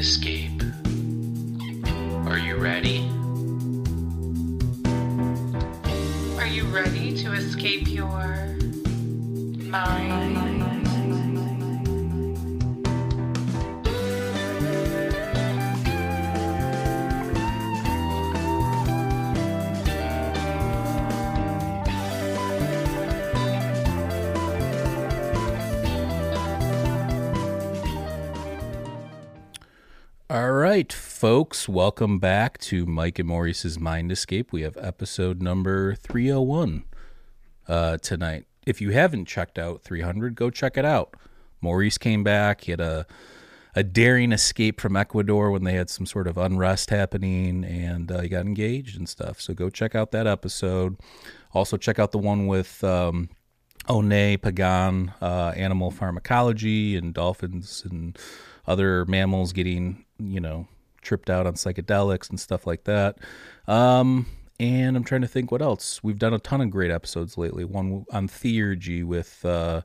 escape. Are you ready? Are you ready to escape your mind? Right, folks, welcome back to Mike and Maurice's Mind Escape. We have episode number 301 uh, tonight. If you haven't checked out 300, go check it out. Maurice came back. He had a, a daring escape from Ecuador when they had some sort of unrest happening and uh, he got engaged and stuff. So go check out that episode. Also, check out the one with um, One Pagan, uh, animal pharmacology and dolphins and other mammals getting, you know, tripped out on psychedelics and stuff like that. Um, and I'm trying to think what else. We've done a ton of great episodes lately. One on theurgy with uh,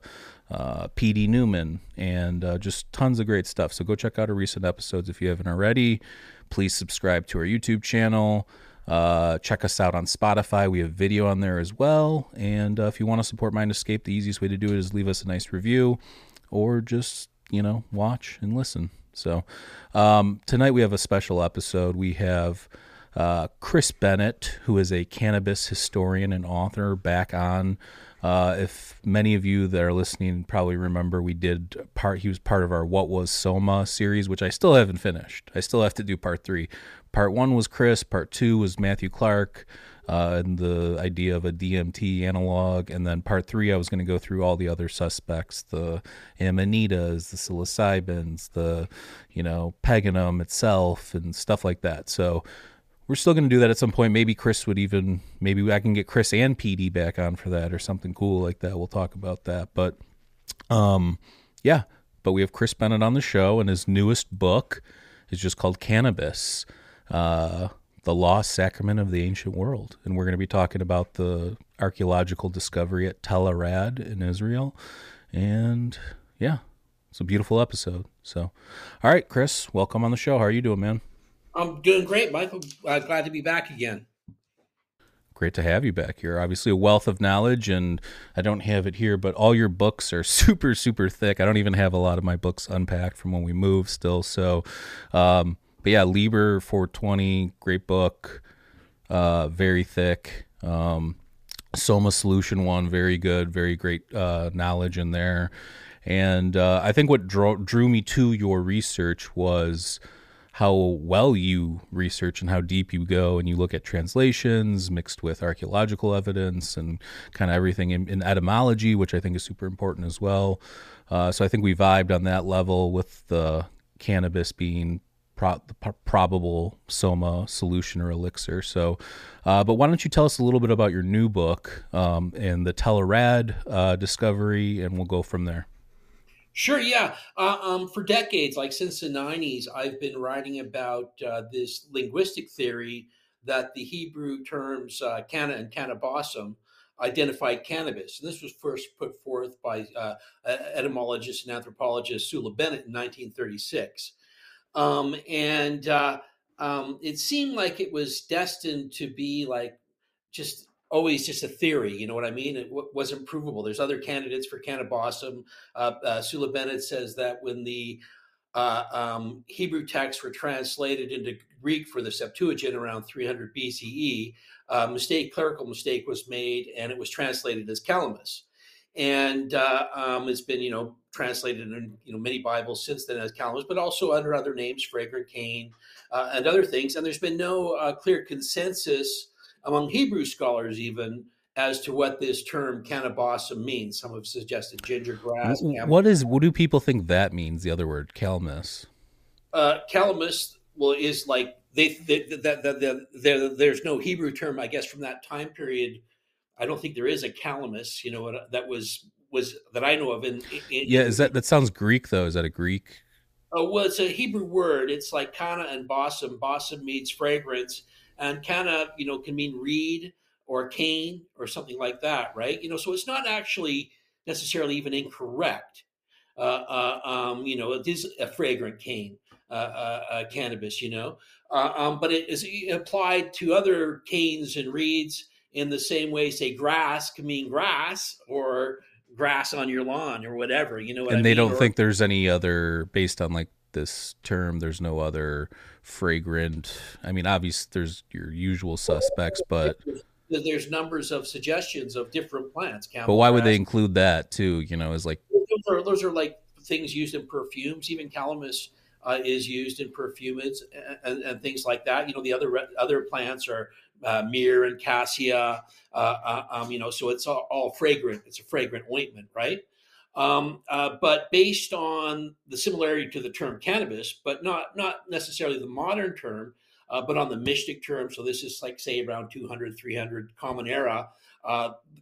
uh, P.D. Newman, and uh, just tons of great stuff. So go check out our recent episodes if you haven't already. Please subscribe to our YouTube channel. Uh, check us out on Spotify. We have video on there as well. And uh, if you want to support Mind Escape, the easiest way to do it is leave us a nice review or just you know, watch and listen. So um, tonight we have a special episode. We have uh, Chris Bennett, who is a cannabis historian and author, back on. Uh, if many of you that are listening probably remember, we did part. He was part of our "What Was Soma" series, which I still haven't finished. I still have to do part three. Part one was Chris. Part two was Matthew Clark uh, and the idea of a DMT analog. And then part three, I was going to go through all the other suspects, the amanitas, the psilocybins, the, you know, peganum itself and stuff like that. So we're still going to do that at some point. Maybe Chris would even, maybe I can get Chris and PD back on for that or something cool like that. We'll talk about that. But, um, yeah, but we have Chris Bennett on the show, and his newest book is just called Cannabis. Uh, the lost sacrament of the ancient world. And we're going to be talking about the archaeological discovery at Tel Arad in Israel. And yeah, it's a beautiful episode. So, all right, Chris, welcome on the show. How are you doing, man? I'm doing great, Michael. Uh, glad to be back again. Great to have you back here. Obviously, a wealth of knowledge, and I don't have it here, but all your books are super, super thick. I don't even have a lot of my books unpacked from when we moved still. So, um, but yeah, Liber 420, great book, uh, very thick. Um, Soma Solution one, very good, very great uh, knowledge in there. And uh, I think what drew, drew me to your research was how well you research and how deep you go and you look at translations mixed with archaeological evidence and kind of everything in, in, etymology, which I think is super important as well. Uh, so I think we vibed on that level with the cannabis being pro- probable soma solution or elixir. So, uh, but why don't you tell us a little bit about your new book um, and the Tel Arad uh, discovery, and we'll go from there. Sure. Yeah. Uh, um, for decades, like since the '90s, I've been writing about uh, this linguistic theory that the Hebrew terms uh, "canna" and "cannabosum" identified cannabis. And this was first put forth by uh, etymologist and anthropologist Sula Benet in 1936. Um, and uh, um, it seemed like it was destined to be like just always just a theory. You know what I mean? It w- wasn't provable. There's other candidates for cannabosum. Uh, uh, Sula Benet says that when the uh, um, Hebrew texts were translated into Greek for the Septuagint around 300 BCE, a mistake, clerical mistake was made, and it was translated as calamus. And uh, um, it's been, you know, translated in you know many Bibles since then as calamus, but also under other names, fragrant cane, uh, and other things. And there's been no uh, clear consensus among Hebrew scholars even as to what this term cannabosum means. Some have suggested ginger grass. What is? What do people think that means? The other word, calamus. Uh, calamus, well, is like they, they that the, the, there's no Hebrew term, I guess, from that time period. I don't think there is a calamus, you know, that was was that I know of. In, in yeah, is that that sounds Greek though? Is that a Greek? Oh well, it's a Hebrew word. It's like kana and bosom. Bosom means fragrance, and kana, you know, can mean reed or cane or something like that, right? You know, so it's not actually necessarily even incorrect. Uh, uh, um, you know, it is a fragrant cane. uh, uh, uh, cannabis, you know. Uh, um, but it is applied to other canes and reeds in the same way, say, grass can mean grass or grass on your lawn or whatever, you know. What and I they mean? don't Or- think there's any other based on like this term. There's no other fragrant. I mean, obviously there's your usual suspects, but there's numbers of suggestions of different plants. but why would they include that too? You know, is like Those are, those are like things used in perfumes. Even calamus uh, is used in perfumes and, and, and things like that. You know, the other other plants are uh, myrrh and cassia. Uh, uh, um, you know, so it's all, all fragrant. It's a fragrant ointment, right? Um, uh, but based on the similarity to the term cannabis, but not not necessarily the modern term, uh, but on the mystic term. So this is like say around 200, 300 Common Era.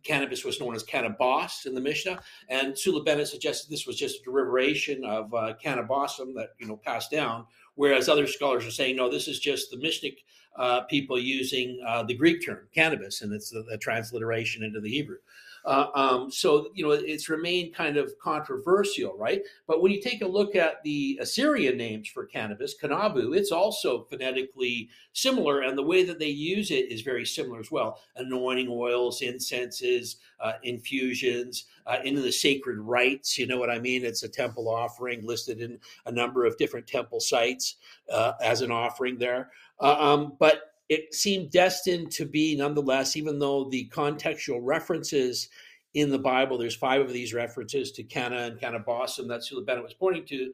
Cannabis was known as cannabis in the Mishnah, and Sula Benet suggested this was just a derivation of uh, that you know passed down. Whereas other scholars are saying no, this is just the Mishnah uh, people using uh, the Greek term cannabis, and it's the, transliteration into the Hebrew. Uh, um, so you know it's remained kind of controversial, right? But when you take a look at the Assyrian names for cannabis, kanabu, it's also phonetically similar, and the way that they use it is very similar as well. Anointing oils, incenses, uh, infusions, uh, into the sacred rites. You know what I mean? It's a temple offering listed in a number of different temple sites uh, as an offering there. Uh, um, but it seemed destined to be nonetheless, even though the contextual references in the Bible, there's five of these references to Cana and Cannabosum that Sula Benet was pointing to,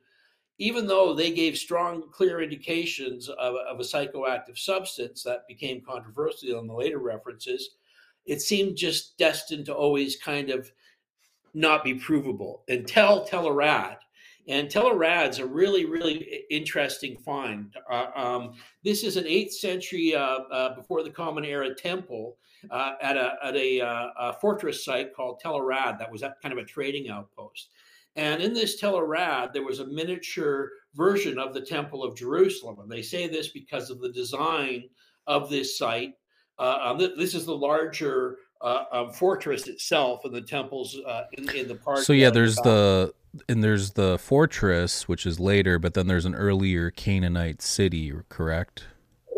even though they gave strong, clear indications of, of a psychoactive substance that became controversial in the later references, it seemed just destined to always kind of not be provable until Tel Arad. And Tel Arad's a really, really interesting find. Uh, um, this is an 8th century, uh, uh, before the Common Era temple uh, at a, at a, uh, a fortress site called Tel Arad that was kind of a trading outpost. And in this Tel Arad, there was a miniature version of the Temple of Jerusalem. And they say this because of the design of this site. Uh, um, th- this is the larger uh, um, fortress itself, and the temples uh, in, in the part. so. Yeah, there's the and there's the fortress, which is later, but then there's an earlier Canaanite city, correct?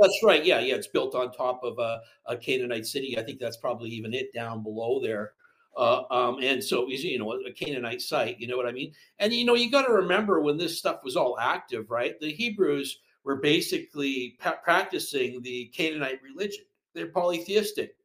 That's right. Yeah, yeah. It's built on top of a, a Canaanite city. I think that's probably even it down below there. Uh, um, and so, you know, a Canaanite site. You know what I mean? And you know, you got to remember when this stuff was all active, right? The Hebrews were basically pa- practicing the Canaanite religion. They're polytheistic,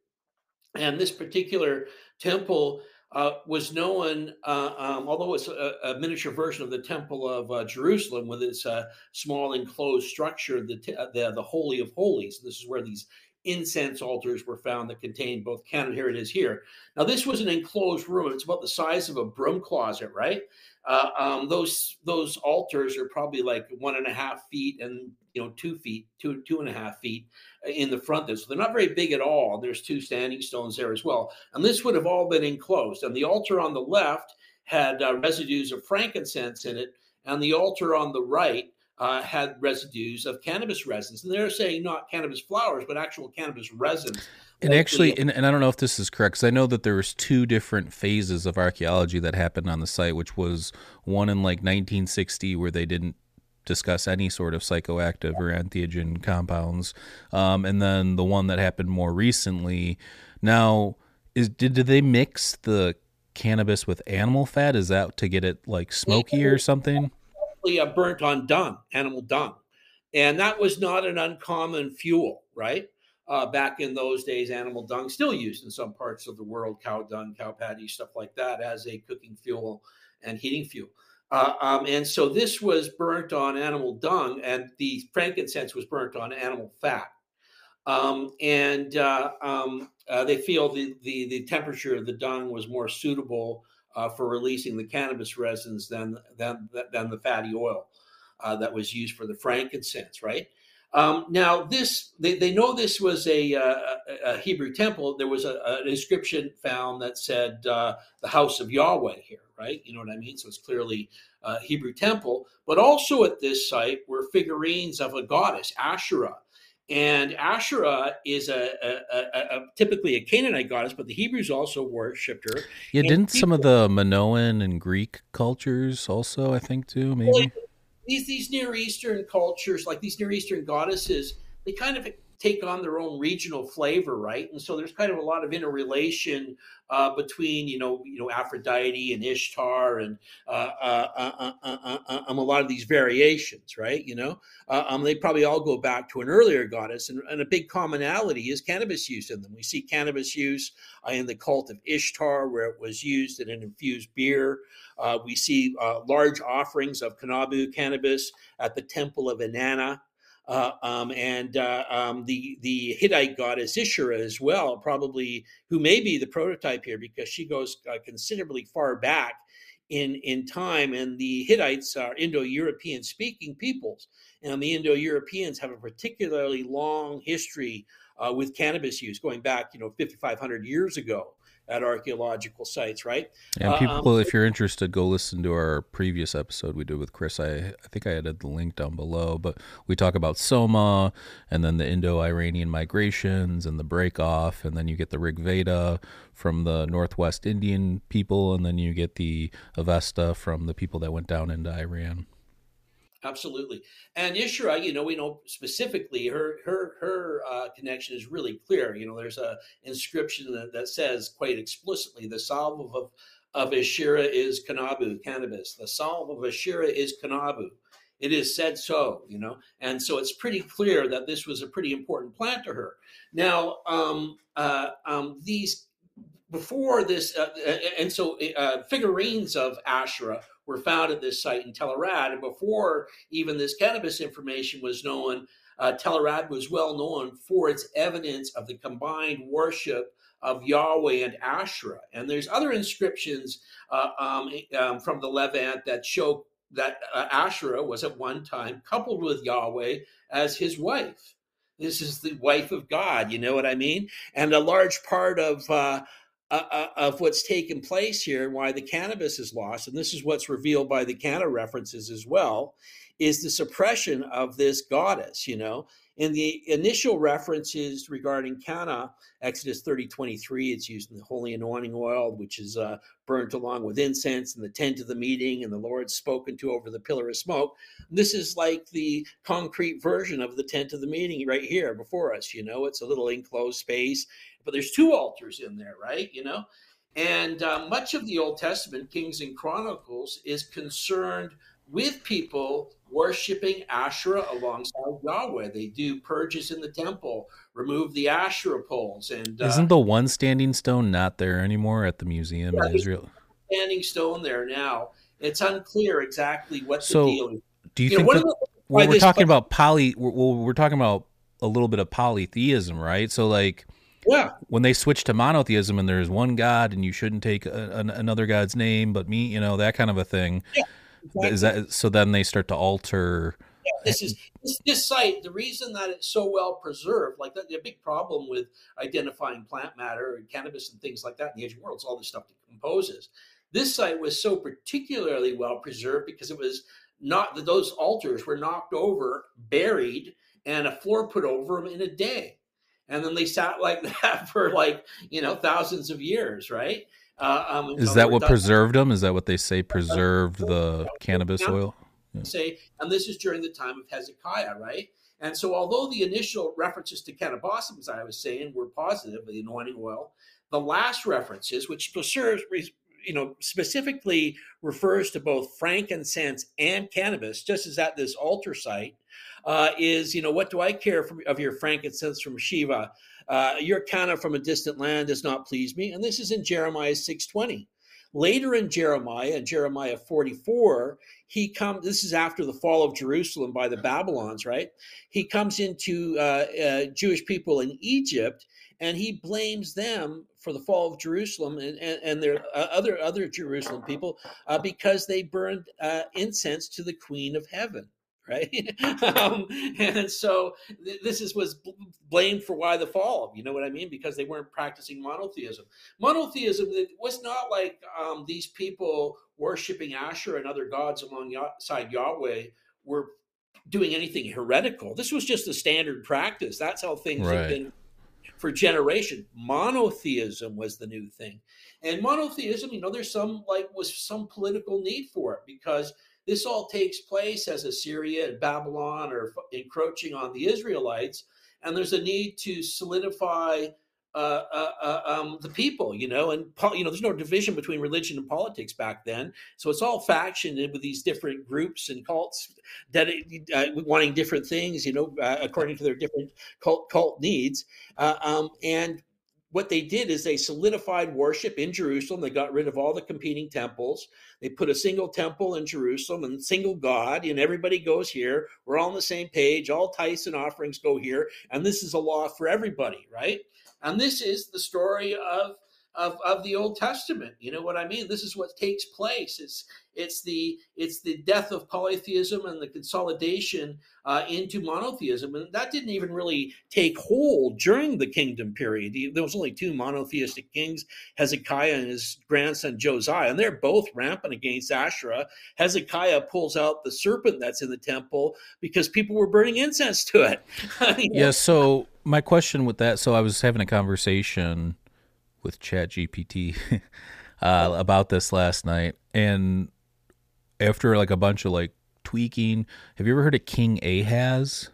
and this particular temple uh, was known, uh, um, although it's a, a miniature version of the Temple of uh, Jerusalem with its uh, small enclosed structure, the, the the Holy of Holies. This is where these incense altars were found that contained both canon. Here it is here. Now this was an enclosed room. It's about the size of a broom closet, right? Uh, um, those those altars are probably like one and a half feet and you know two feet, two two and a half feet in the front there. So they're not very big at all. There's two standing stones there as well. And this would have all been enclosed. And the altar on the left had uh, residues of frankincense in it, and the altar on the right uh, had residues of cannabis resins. And they're saying not cannabis flowers, but actual cannabis resins. And actually, and, and I don't know if this is correct, because I know that there was two different phases of archaeology that happened on the site, which was one in like 1960 where they didn't discuss any sort of psychoactive or entheogen compounds, um, and then the one that happened more recently. Now, is did, did they mix the cannabis with animal fat? Is that to get it like smoky or something? uh, burnt on dung, animal dung. And that was not an uncommon fuel, right? Uh, back in those days, animal dung still used in some parts of the world, cow dung, cow patty, stuff like that, as a cooking fuel and heating fuel. Uh, um, and so this was burnt on animal dung, and the frankincense was burnt on animal fat. Um, and uh, um, uh, they feel the, the, the temperature of the dung was more suitable uh, for releasing the cannabis resins than than than the fatty oil uh, that was used for the frankincense. Right um, now, this they, they know this was a, uh, a Hebrew temple. There was a, an inscription found that said uh, the house of Yahweh here. Right, you know what I mean. So it's clearly a Hebrew temple. But also at this site were figurines of a goddess, Asherah. And Asherah is a, a, typically a Canaanite goddess, but the Hebrews also worshipped her. Yeah, And didn't some of the Minoan and Greek cultures also, I think, too, maybe? These these Near Eastern cultures, like these Near Eastern goddesses, they kind of take on their own regional flavor, right? And so there's kind of a lot of interrelation uh, between you know you know Aphrodite and Ishtar and uh, uh, um, a lot of these variations, right? You know, um, they probably all go back to an earlier goddess, and, and, a big commonality is cannabis use in them. We see cannabis use in the cult of Ishtar, where it was used in an infused beer. We see large offerings of Kanabu cannabis at the temple of Inanna. Uh, um, and uh, um, the the Hittite goddess Ishara as well, probably who may be the prototype here because she goes uh, considerably far back in in time. And the Hittites are Indo-European speaking peoples, and the Indo-Europeans have a particularly long history uh, with cannabis use, going back you know 5,500 years ago at archaeological sites, right? And uh, people, um, if you're interested, go listen to our previous episode we did with Chris. I, I think I added the link down below, but we talk about Soma and then the Indo-Iranian migrations and the break off, and then you get the Rig Veda from the Northwest Indian people, and then you get the Avesta from the people that went down into Iran. Absolutely. And Ishara, you know, we know specifically her her her uh, connection is really clear. You know, there's a inscription that, that says quite explicitly the salve of of Ashira is Kanabu, cannabis. The salve of Ashira is Kanabu. It is said so, you know, and so it's pretty clear that this was a pretty important plant to her. Now, um, uh, um, these before this, uh, and so uh, figurines of Asherah were found at this site in Tel Arad. And before even this cannabis information was known, uh, Tel Arad was well known for its evidence of the combined worship of Yahweh and Asherah. And there's other inscriptions uh, um, um, from the Levant that show that uh, Asherah was at one time coupled with Yahweh as his wife. This is the wife of God, you know what I mean? And a large part of uh, uh, uh, of what's taken place here and why the cannabis is lost, and this is what's revealed by the Cana references as well, is the suppression of this goddess. You know, in the initial references regarding Cana, Exodus 30 23, it's used in the holy anointing oil, which is uh, burnt along with incense in the tent of the meeting, and the Lord spoken to over the pillar of smoke. This is like the concrete version of the tent of the meeting right here before us. You know, it's a little enclosed space but there's two altars in there, right? You know, and uh, much of the Old Testament, Kings and Chronicles, is concerned with people worshiping Asherah alongside Yahweh. They do purges in the temple, remove the Asherah poles, and uh, isn't the one standing stone not there anymore at the museum yeah, in Israel? Standing stone there now. It's unclear exactly what so, the deal is. Do you, you think know, that, well, we're talking about poly? Well, we're talking about a little bit of polytheism, right? So, like, yeah. When they switch to monotheism and there's one God and you shouldn't take a, an, another God's name but me, you know, that kind of a thing. Yeah. Exactly. Is that so? Then they start to alter. Yeah, this is this, this, site. The reason that it's so well preserved, like that, the big problem with identifying plant matter and cannabis and things like that in the ancient world is all this stuff decomposes. This site was so particularly well preserved because it was not that those altars were knocked over, buried, and a floor put over them in a day and then they sat like that for like you know thousands of years, right? Uh, um, is that what preserved them? Is that what they say preserved the cannabis oil? Yeah. Say, and this is during the time of Hezekiah, right? And so, although the initial references to cannabis, as I was saying, were positive, the anointing oil, the last references, which preserves, you know, specifically refers to both frankincense and cannabis, just as at this altar site, uh, is, you know, what do I care for, of your frankincense from Sheba? Uh, your canna from a distant land does not please me. And this is in Jeremiah 6.20. Later in Jeremiah, in Jeremiah 44, he comes, this is after the fall of Jerusalem by the Babylons, right? He comes into uh, uh, Jewish people in Egypt and he blames them for the fall of Jerusalem and, and, and their uh, other other Jerusalem people uh, because they burned uh, incense to the Queen of Heaven right? um, and so th- this is was blamed for why the fall. You know what I mean? Because they weren't practicing monotheism. Monotheism was not like um, these people worshiping Asher and other gods alongside Yahweh were doing anything heretical. This was just the standard practice. That's how things right. have been for generation. Monotheism was the new thing. And monotheism, you know, there's some like was some political need for it because this all takes place as Assyria and Babylon are encroaching on the Israelites, and there's a need to solidify uh, uh, uh, um, the people, you know, and you know, there's no division between religion and politics back then, so it's all factioned with these different groups and cults that uh, wanting different things, you know, uh, according to their different cult cult needs, uh, um, and what they did is they solidified worship in Jerusalem. They got rid of all the competing temples. They put a single temple in Jerusalem and single God, and everybody goes here. We're all on the same page. All tithes and offerings go here, and this is a law for everybody, right? And this is the story of of, of the Old Testament. You know what I mean? This is what takes place. It's it's the it's the death of polytheism and the consolidation uh, into monotheism, and that didn't even really take hold during the kingdom period. There was only two monotheistic kings, Hezekiah and his grandson Josiah, and they're both rampant against Asherah. Hezekiah pulls out the serpent that's in the temple because people were burning incense to it. you? Yeah. So my question with that, so I was having a conversation with ChatGPT uh, about this last night, and after like a bunch of like tweaking, have you ever heard of King Ahaz?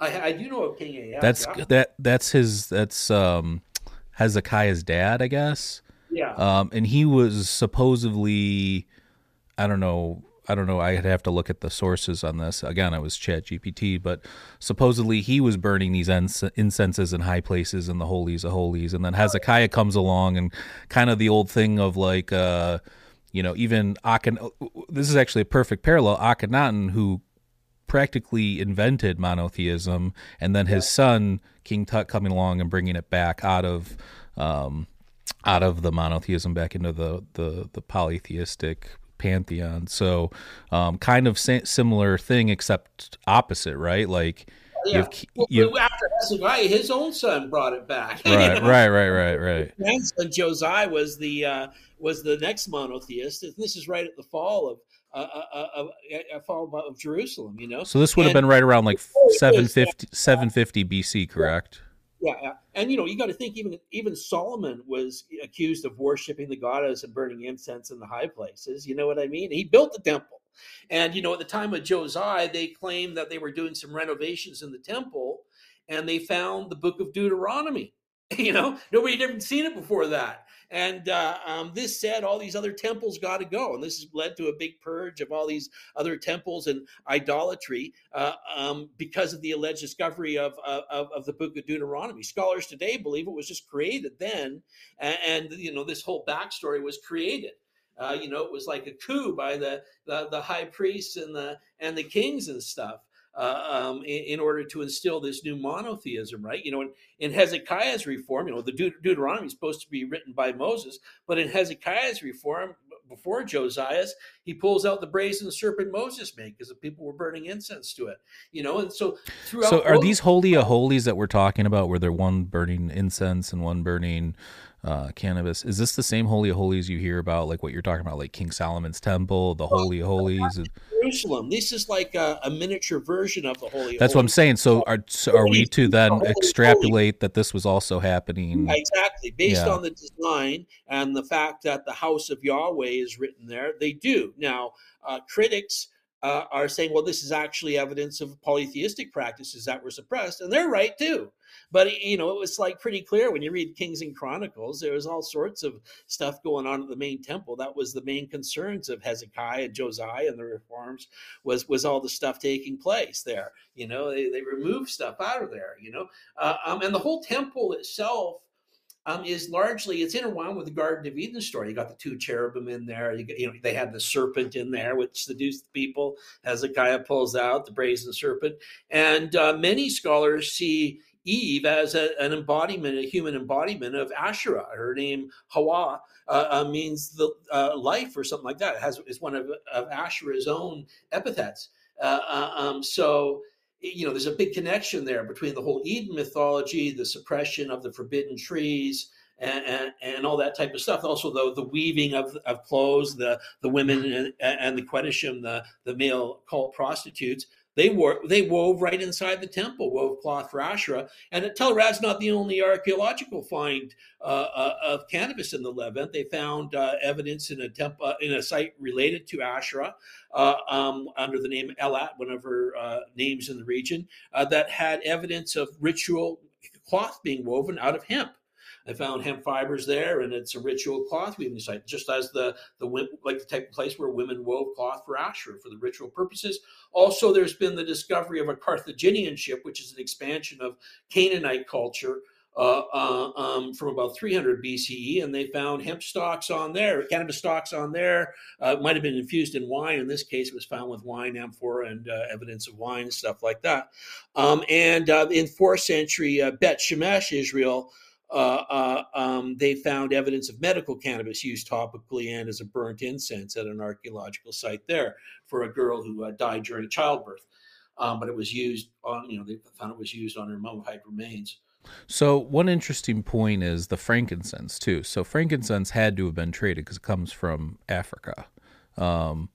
I, I do know of King Ahaz. That's yeah. that that's his that's um Hezekiah's dad, I guess. Yeah. Um, and he was supposedly, I don't know, I don't know. I'd have to look at the sources on this. Again, it was Chat GPT, but supposedly he was burning these incenses in high places in the holies of holies. And then Hezekiah comes along and kind of the old thing of like, uh, you know, even Akhen. This is actually a perfect parallel. Akhenaten, who practically invented monotheism, and then his son King Tut coming along and bringing it back out of um, out of the monotheism back into the the, the polytheistic pantheon. So, um, kind of sa- similar thing, except opposite, right? Like, yeah. You've, you've, after Hezekiah, his own son brought it back. Right, right, right, right, right. His son Josiah was the uh, was the next monotheist. And this is right at the fall of uh, uh, uh, uh fall of Jerusalem. You know, so this would have been right around like 750, 750 BC, correct? Yeah, and you know, you got to think even even Solomon was accused of worshiping the goddess and burning incense in the high places. You know what I mean? He built the temple, and you know, at the time of Josiah, they claimed that they were doing some renovations in the temple, and they found the book of Deuteronomy. You know, nobody had ever seen it before that. And uh, um, this said, all these other temples got to go. And this has led to a big purge of all these other temples and idolatry uh, um, because of the alleged discovery of, of, of, the book of Deuteronomy. Scholars today believe it was just created then. And, and you know, this whole backstory was created. Uh, you know, it was like a coup by the, the, the high priests and the and the kings and stuff uh, um, in, in, order to instill this new monotheism, right? You know, in, in Hezekiah's reform, you know, the Deut- Deuteronomy is supposed to be written by Moses, but in Hezekiah's reform, before Josiah's, he pulls out the brazen serpent Moses made because the people were burning incense to it. You know, and so throughout. So, are these holy of holies that we're talking about, where they're one burning incense and one burning uh, cannabis? Is this the same holy of holies you hear about, like what you're talking about, like King Solomon's temple, the holy of holies? Jerusalem. This is like a, a miniature version of the holy. That's what I'm saying. So, are so are we to then extrapolate that this was also happening? Exactly, based yeah. on the design and the fact that the house of Yahweh is written there. They do now. Uh, critics uh, are saying, well, this is actually evidence of polytheistic practices that were suppressed, and they're right too. But you know, it was like pretty clear when you read Kings and Chronicles. There was all sorts of stuff going on at the main temple. That was the main concerns of Hezekiah and Josiah and the reforms. Was was all the stuff taking place there? You know, they, they removed stuff out of there. You know, uh, um, and the whole temple itself um, is largely it's interwound with the Garden of Eden story. You got the two cherubim in there. You, you know they had the serpent in there, which seduced the people. Hezekiah pulls out the brazen serpent, and uh, many scholars see Eve as a, an embodiment, a human embodiment of Asherah. Her name Hawa uh, uh, means the uh, life or something like that. It has is one of, of Asherah's own epithets. Uh, uh, um, so you know, there's a big connection there between the whole Eden mythology, the suppression of the forbidden trees, and, and, and, all that type of stuff. Also, the, the weaving of, of clothes, the, the women and, and the Qedeshim, the, the male cult prostitutes, they wore they wove right inside the temple, wove cloth for Asherah. And Tel Arad's not the only archaeological find uh, uh, of cannabis in the Levant. They found uh, evidence in a temple uh, in a site related to Asherah uh, um, under the name Elat, one of her uh, names in the region, that had evidence of ritual cloth being woven out of hemp. I found hemp fibers there, and it's a ritual cloth weaving site, just as the the like the type of place where women wove cloth for Asherah for the ritual purposes. Also, there's been the discovery of a Carthaginian ship, which is an expansion of Canaanite culture. Uh, uh, um, from about 300 BCE, and they found hemp stalks on there, cannabis stalks on there. Uh, might have been infused in wine. In this case, it was found with wine amphora and uh, evidence of wine stuff like that. Um, and uh, in fourth century, uh, Bet Shemesh, Israel, uh, uh, um, they found evidence of medical cannabis used topically and as a burnt incense at an archaeological site there for a girl who uh, died during childbirth. Um, but it was used on, you know, they found it was used on her mummified remains. So one interesting point is the frankincense too. So frankincense had to have been traded because it comes from Africa. Um,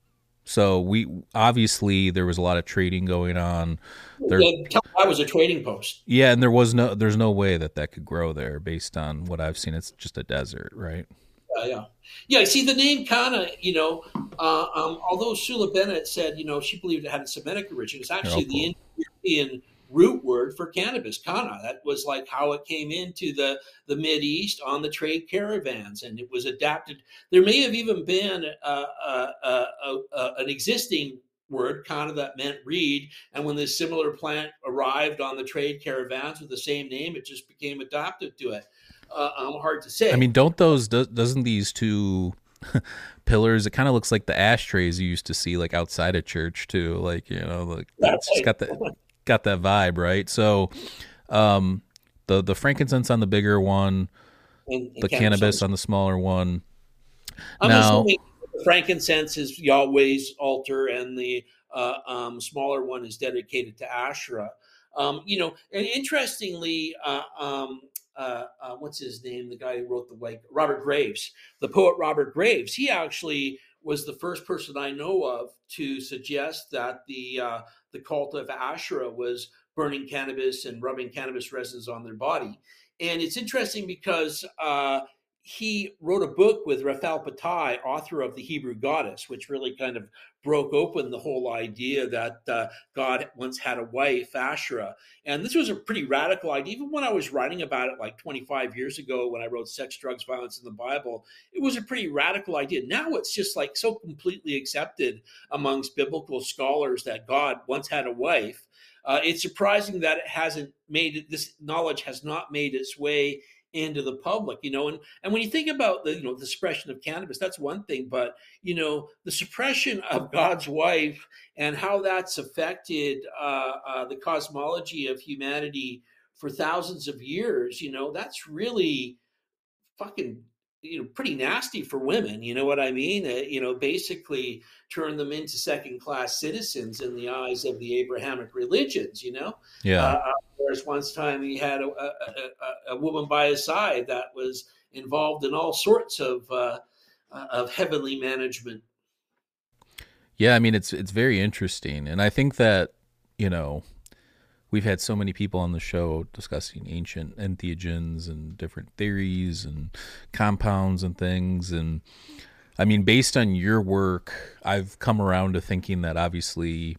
so we obviously there was a lot of trading going on. There, yeah, I was a trading post. Yeah, and there was no there's no way that that could grow there based on what I've seen. It's just a desert, right? Yeah, yeah, yeah. See, the name Kana, you know, uh, um, although Sula Benet said, you know, she believed it had a Semitic origin, it's actually the Indo-European root word for cannabis, kana. That was like how it came into the, the Mid East on the trade caravans, and it was adapted. There may have even been uh, uh, uh, an existing word, kana, that meant reed. And when this similar plant arrived on the trade caravans with the same name, it just became adapted to it. Uh, um, hard to say. I mean, don't those doesn't these two pillars? It kind of looks like the ashtrays you used to see like outside of church too. Like you know, like it's got the got that vibe, right? So, um, the the frankincense on the bigger one, and, and the cannabis on the smaller one. I'm now, frankincense is Yahweh's altar, and the uh, um, smaller one is dedicated to Asherah. Um, you know, and interestingly, uh, um, uh, uh, what's his name? The guy who wrote the White Robert Graves, the poet Robert Graves. He actually was the first person I know of to suggest that the uh, the cult of Asherah was burning cannabis and rubbing cannabis resins on their body. And it's interesting because uh, he wrote a book with Raphael Patai, author of The Hebrew Goddess, which really kind of broke open the whole idea that uh, God once had a wife, Asherah. And this was a pretty radical idea. Even when I was writing about it like 25 years ago, when I wrote Sex, Drugs, Violence in the Bible, it was a pretty radical idea. Now it's just like so completely accepted amongst biblical scholars that God once had a wife. Uh, it's surprising that it hasn't made it, this knowledge has not made its way into the public you know and and when you think about the you know the suppression of cannabis that's one thing but you know the suppression of god's wife and how that's affected uh, uh, the cosmology of humanity for thousands of years you know that's really fucking you know pretty nasty for women you know what i mean? Uh, you know basically turn them into second class citizens in the eyes of the abrahamic religions you know? Yeah. Uh, whereas once time he had a, a, a, a, woman by his side that was involved in all sorts of uh, uh, of heavenly management. Yeah i mean it's it's very interesting. And i think that you know we've had so many people on the show discussing ancient entheogens and different theories and compounds and things. And i mean based on your work i've come around to thinking that obviously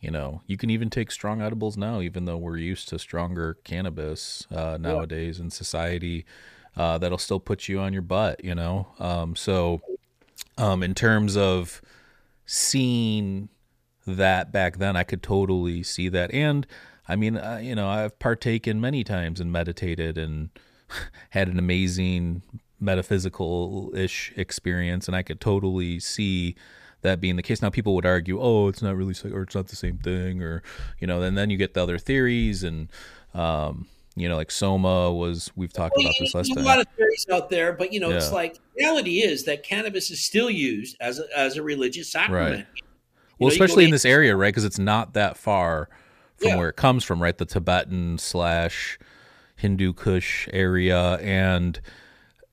you know you can even take strong edibles now even though we're used to stronger cannabis uh, nowadays yeah. in society uh, that'll still put you on your butt you know um, so um, in terms of seeing that back then i could totally see that and I mean, uh, you know, I've partaken many times and meditated and had an amazing metaphysical ish experience, and I could totally see that being the case. Now, people would argue, oh, it's not really, or it's not the same thing, or you know, and then you get the other theories and. Um, you know, like Soma was. We've talked well, about this last time. A lot of theories out there, but you know, yeah. it's like reality is that cannabis is still used as a, as a religious sacrament. Right. Well, know, especially in this area, right? Because it's not that far from yeah. where it comes from, right? The Tibetan slash Hindu Kush area, and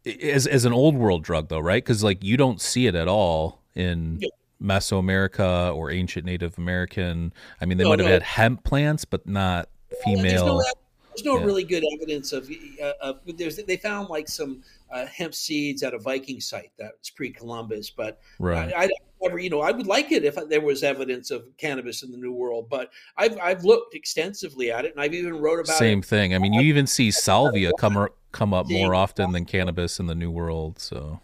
as as an old world drug though, right? Because like you don't see it at all in Mesoamerica or ancient Native American. I mean, they No, might have no. had hemp plants, but not There's no, female. there's no yeah. really good evidence of. Uh, of there's, they found like some uh, hemp seeds at a Viking site that's pre-Columbus, but Right. I, I never, you know, I would like it if there was evidence of cannabis in the New World, but I've I've looked extensively at it, and I've even wrote about Same it. thing. I mean, you even see salvia come come up more often than cannabis in the New World. So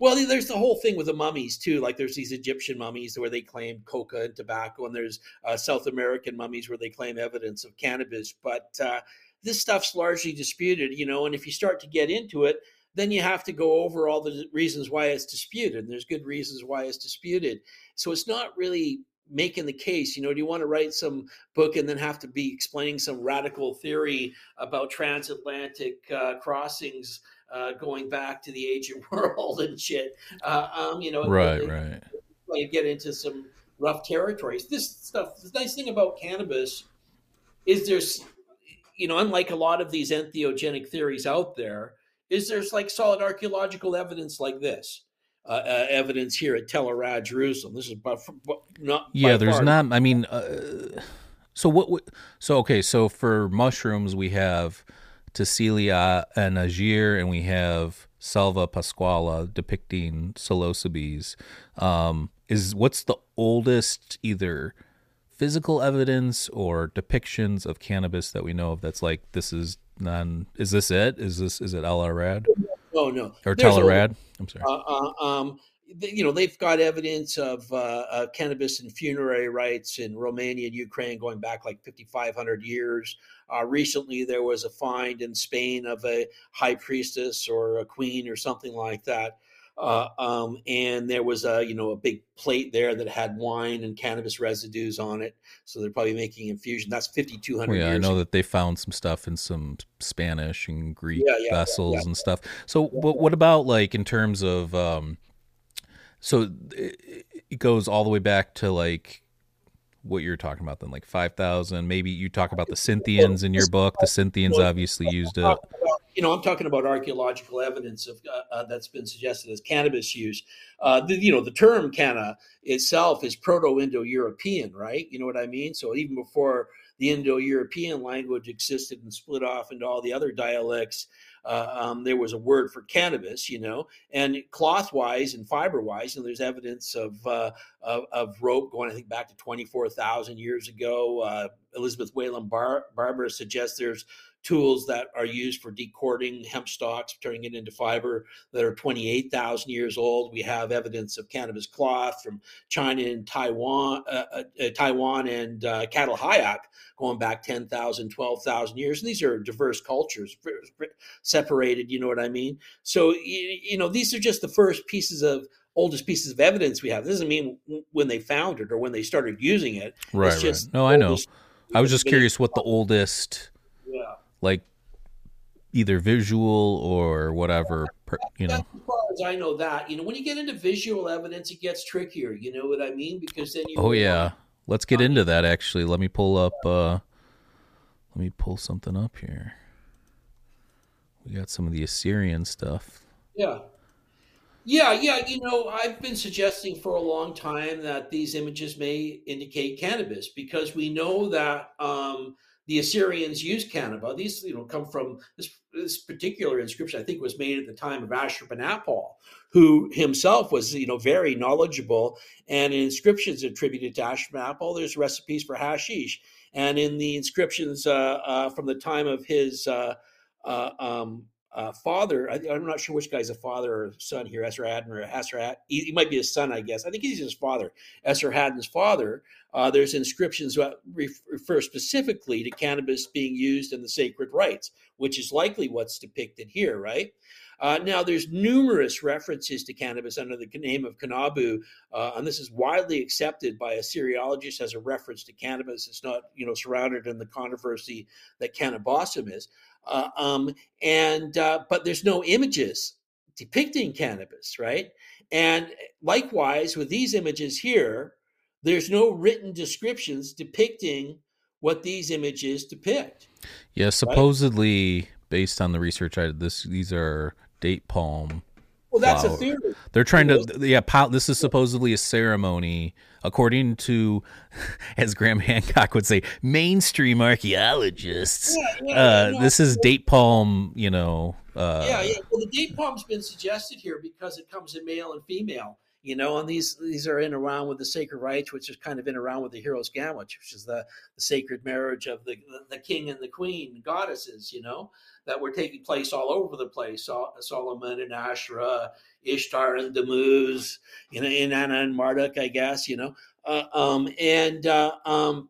Well, there's the whole thing with the mummies too. Like there's these Egyptian mummies where they claim coca and tobacco, and there's uh, South American mummies where they claim evidence of cannabis. But uh, this stuff's largely disputed, you know. And if you start to get into it, then you have to go over all the reasons why it's disputed. And there's good reasons why it's disputed. So it's not really making the case. You know, do you want to write some book and then have to be explaining some radical theory about transatlantic uh, crossings? Uh, going back to the ancient world and shit. Uh, um, you know, right, they- right. you get into some rough territories. This stuff. The nice thing about cannabis is there's, you know, unlike a lot of these entheogenic theories out there, is there's like solid archaeological evidence like this. Uh, uh, evidence here at Tel Arad, Jerusalem. This is by, by- not Yeah, there's far- not. I mean, uh, so what? what- So okay, so for mushrooms we have Tecilia and Agir, and we have Selva Pascuala depicting psilocybes. Um, is what's the oldest either physical evidence or depictions of cannabis that we know of? That's like this is non. Is this it? Is this is it El Arad Oh no, or There's Arad? I'm sorry. uh, uh, um, you know, they've got evidence of uh, uh, cannabis and funerary rites in Romania and Ukraine going back like 5,500 years. Uh, recently, there was a find in Spain of a high priestess or a queen or something like that. Uh, um, and there was a you know a big plate there that had wine and cannabis residues on it, so they're probably making infusion. That's 5,200 Well, yeah, I know that they found some stuff in some Spanish and Greek yeah, yeah, vessels yeah. and stuff. So, but what about like in terms of, um, so it, goes all the way back to like what you're talking about then, like five thousand. Maybe you talk about the Scythians in your book. The Scythians obviously used it. You know, I'm talking about archaeological evidence of uh, uh, that's been suggested as cannabis use. Uh, the, you know, the term "canna" itself is Proto-Indo-European, right? You know what I mean? So even before the Indo-European language existed and split off into all the other dialects, uh, um, there was a word for cannabis. You know, and cloth-wise and fiber-wise, and there's evidence of, uh, of of rope going, I think, back to 24,000 years ago. Elizabeth Wayland Bar- Barber suggests there's tools that are used for decording hemp stalks, turning it into fiber that are 28,000 years old. We have evidence of cannabis cloth from China and Taiwan, uh, uh, uh, Taiwan and uh, Çatalhöyük going back 10,000, 12,000 years. And these are diverse cultures, separated, you know what I mean? So, you, you know, these are just the first pieces of oldest pieces of evidence we have. This doesn't mean when they found it or when they started using it. Right, It's right. No, I know. I was just curious what the oldest, Yeah. like, either visual or whatever. You know. As far as I know that. You know, when you get into visual evidence, it gets trickier. You know what I mean? Because then you. Oh yeah. Let's get into that actually. Let me pull up uh let me pull something up here. We got some of the Assyrian stuff. Yeah. Yeah, yeah. You know, I've been suggesting for a long time that these images may indicate cannabis because we know that um, the Assyrians used cannabis. These, you know, come from this, this particular inscription. I think was made at the time of Ashurbanipal, who himself was, you know, very knowledgeable. And in inscriptions attributed to Ashurbanipal, there's recipes for hashish. And in the inscriptions uh, uh, from the time of his uh, uh, um, uh, father. I, I'm not sure which guy's a father or son here, Esarhaddon or Esarhaddon. He, he might be his son, I guess. I think he's his father, Esarhaddon's father. Uh, there's inscriptions that refer specifically to cannabis being used in the sacred rites, which is likely what's depicted here, right? Uh, now, there's numerous references to cannabis under the name of Kanabu, uh, and this is widely accepted by Assyriologists as a reference to cannabis. It's not, you know, surrounded in the controversy that cannabism is. Uh, um, and uh, but there's no images depicting cannabis, right? And likewise with these images here, there's no written descriptions depicting what these images depict. Yeah, supposedly based on the research I did this these are date palm Well, that's flower. a theory. They're trying to, yeah. This is supposedly a ceremony, according to, as Graham Hancock would say, mainstream archaeologists. Yeah, yeah, uh, yeah, this is date palm, you know. Uh, yeah, yeah. Well, the date palm's been suggested here because it comes in male and female. You know, and these these are in around with the sacred rites, which is kind of in around with the hieros gamos, which is the, the sacred marriage of the, the king and the queen goddesses. You know, that were taking place all over the place. Sol- Solomon and Asherah, Ishtar and Tammuz, you know, Inanna and Marduk, I guess. You know, uh, um, and uh, um,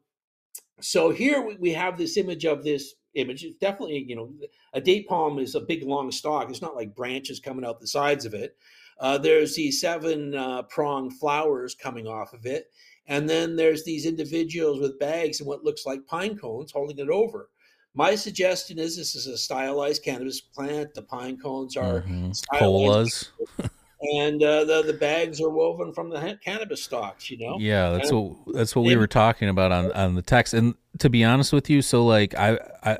so here we, we have this image of this image. It's definitely, you know, a date palm is a big long stalk. It's not like branches coming out the sides of it. Uh, there's these seven uh, pronged flowers coming off of it. And then there's these individuals with bags and what looks like pine cones holding it over. My suggestion is this is a stylized cannabis plant. The pine cones are mhm. Colas. and uh, the the bags are woven from the ha- cannabis stalks. You know, Yeah, that's And- what that's what we were talking about on on the text. And to be honest with you, so like I I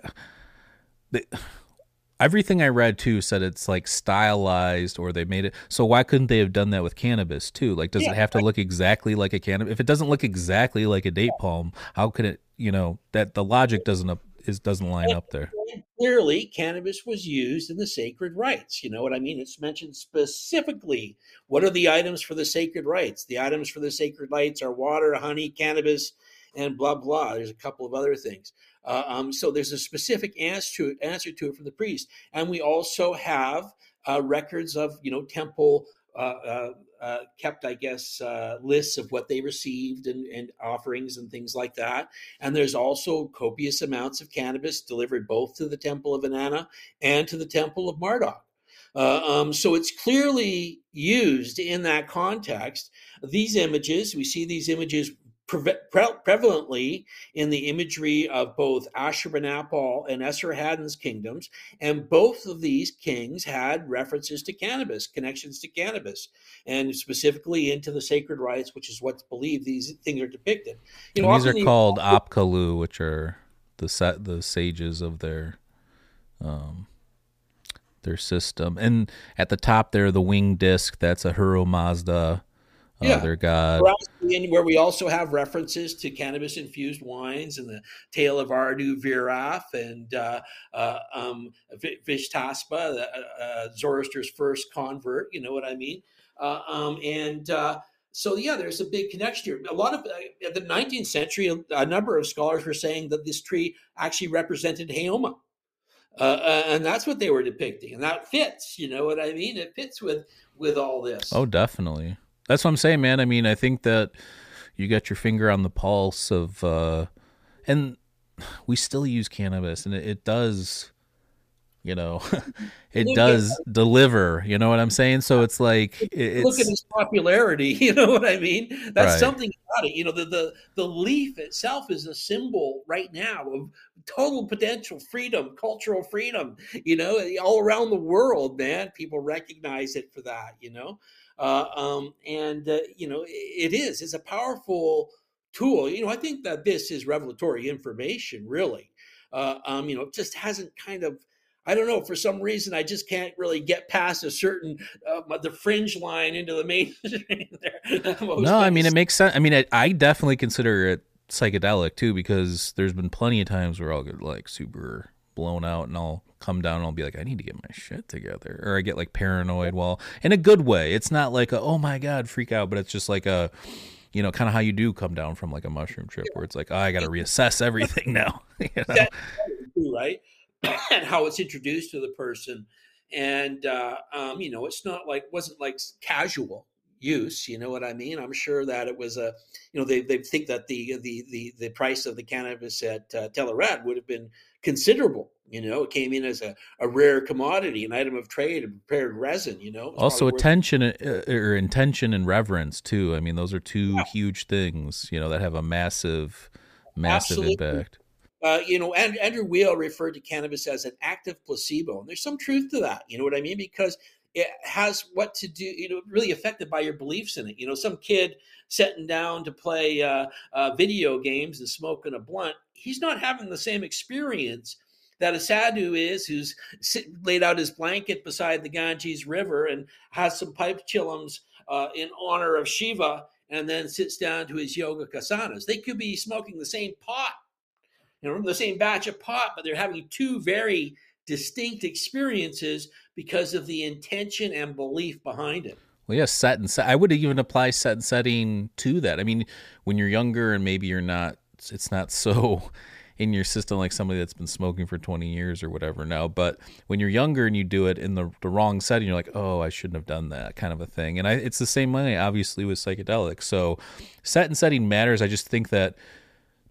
the, everything I read too said it's like stylized or they made it. So why couldn't they have done that with cannabis too? Like, does Yeah, it have to look exactly like a cannabis? If it doesn't look exactly like a date palm, how could it? You know that the logic doesn't up is doesn't line up there. clearly cannabis was used in the sacred rites. You know what I mean? It's mentioned specifically. What are the items for the sacred rites? The items for the sacred rites are water, honey, cannabis, and blah blah. There's a couple of other things. Uh, um, so there's a specific answer to it, answer to it from the priest, and we also have uh, records of you know temple. Uh, uh, uh, kept, I guess, lists of what they received and, and offerings and things like that. And there's also copious amounts of cannabis delivered both to the temple of Inanna and to the temple of Marduk. Uh, um, so it's clearly used in that context. These images, we see these images pre- prevalently in the imagery of both Ashurbanipal and Esarhaddon's kingdoms, and both of these kings had references to cannabis, connections to cannabis, and specifically into the sacred rites, which is what's believed these things are depicted. You And these are called Apkalu, which are the set the sages of their um their system. And at the top there, the wing disc, that's Ahura Mazda, Yeah. their god. where we also have references to cannabis infused wines and the tale of Arda Viraf and uh, uh, um, Vishtaspa, the, uh, uh, Zoroaster's first convert. You know what I mean? Uh, um, and uh, so, yeah, there's a big connection here. A lot of uh, at the 19th century, a, a number of scholars were saying that this tree actually represented Haoma. Uh, uh, and that's what they were depicting, and that fits. You know what I mean? It fits with with all this. Oh, definitely. That's what I'm saying, man. I mean, I think that you got your finger on the pulse of, uh, and we still use cannabis, and it, it does, you know, it does deliver. You know what I'm saying? So it's like it, look at it's his popularity. You know what I mean? That's Right. something about it. You know, the, the the leaf itself is a symbol right now of total potential freedom, cultural freedom. You know, all around the world, man, people recognize it for that. You know, uh, um, and uh, you know, it is. It's a powerful tool. You know, I think that this is revelatory information. Really, uh, um, you know, it just hasn't kind of. I don't know. For some reason, I just can't really get past a certain uh, the fringe line into the mainstream. there. No. I mean, it makes sense. I mean, it, I definitely consider it psychedelic too because there's been plenty of times where I'll get like super blown out and I'll come down and I'll be like, I need to get my shit together, or I get like paranoid. Well, in a good way. It's not like a oh my god freak out, but it's just like a you know, kind of how you do come down from like a mushroom trip where it's like, oh, I got to reassess everything now. you know? Right? and how it's introduced to the person, and uh, um, you know, it's not like wasn't like casual use. You know what I mean? I'm sure that it was a, you know, they they think that the the the the price of the cannabis at uh, Tel Arad would have been considerable. You know, it came in as a, a rare commodity, an item of trade, a prepared resin. You know, Also, attention uh, or intention and reverence too. I mean, those are two huge things, you know, that have a massive, massive Absolutely. impact. uh, you know, and Andrew Weil referred to cannabis as an active placebo, and there's some truth to that. You know what I mean? Because it has what to do, you know, really affected by your beliefs in it. You know, some kid sitting down to play uh, uh, video games and smoking a blunt, he's not having the same experience that a sadhu is who's sit, laid out his blanket beside the Ganges River and has some pipe chillums uh, in honor of Shiva, and then sits down to his yogacasanas. They could be smoking the same pot, you know, the same batch of pot, but they're having two very distinct experiences because of the intention and belief behind it. Well, yeah, set and set. I would even apply set and setting to that. I mean, when you're younger and maybe you're not, it's not so in your system like somebody that's been smoking for 20 years or whatever now. But when you're younger and you do it in the, the wrong setting, you're like, oh, I shouldn't have done that kind of a thing. And I, it's the same way, obviously, with psychedelics. So set and setting matters. I just think that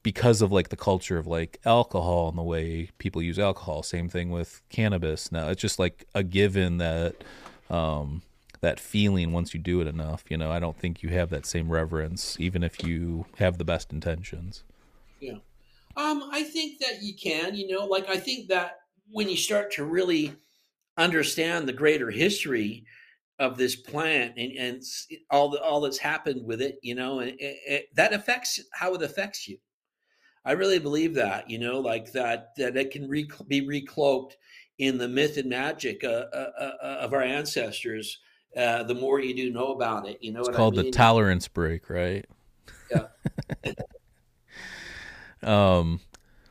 because of like the culture of like alcohol and the way people use alcohol, same thing with cannabis now. It's just like a given that. Um, that feeling once you do it enough. You know, I don't think you have that same reverence, even if you have the best intentions. Yeah. Um, I think that you can, you know, like I think that when you start to really understand the greater history of this plant and, and all the all that's happened with it, you know, and it, it, that affects how it affects you. I really believe that, you know, like that that it can re- be recloaked in the myth and magic uh, uh, uh, uh of our ancestors. Uh, the more you do know about it, you know, it's called I mean? the tolerance break, right? Yeah. Um,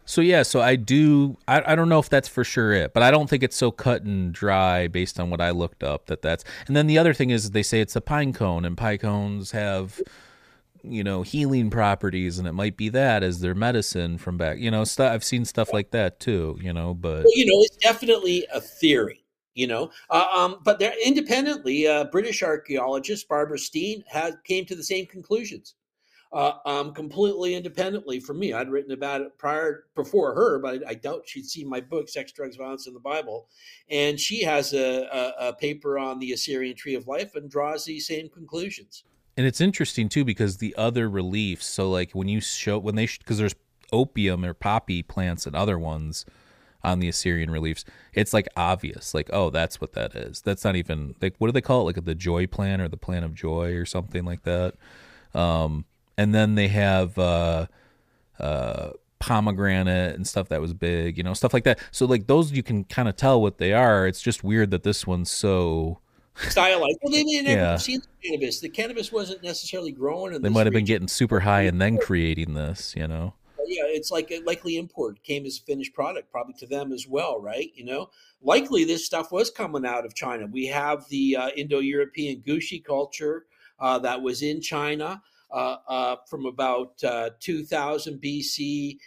so yeah, so I do. I, I don't know if that's for sure it, but I don't think it's so cut and dry based on what I looked up that that's. And then the other thing is they say it's a pine cone, and pine cones have, you know, healing properties, and it might be that as their medicine from back. You know, stuff I've seen stuff like that too. You know, but well, you know, it's definitely a theory. You know, uh, um, but they're independently. Uh, British archaeologist Barbara Steen had came to the same conclusions uh, um, completely independently from me. I'd written about it prior before her, but I, I, doubt she'd seen my book, Sex, Drugs, Violence in the Bible. And she has a, a, a paper on the Assyrian Tree of Life and draws these same conclusions. And it's interesting too because the other reliefs. So like when you show when they because there's opium or poppy plants and other ones on the Assyrian reliefs, it's like obvious, like oh, that's what that is. That's not even like what do they call it, like the joy plant or the plant of joy or something like that. Um, and then they have uh, uh, pomegranate and stuff that was big, you know, stuff like that. So like those you can kind of tell what they are. It's just weird that this one's so stylized. Well, they may never yeah. seen the cannabis. The cannabis wasn't necessarily growing. In they might have been getting super high and then creating this, you know. Yeah, it's like a likely import came as a finished product, probably to them as well, right? You know, likely this stuff was coming out of China. We have the uh, Indo-European Gushi culture uh, that was in China. Uh, uh, from about uh, 2000 BCE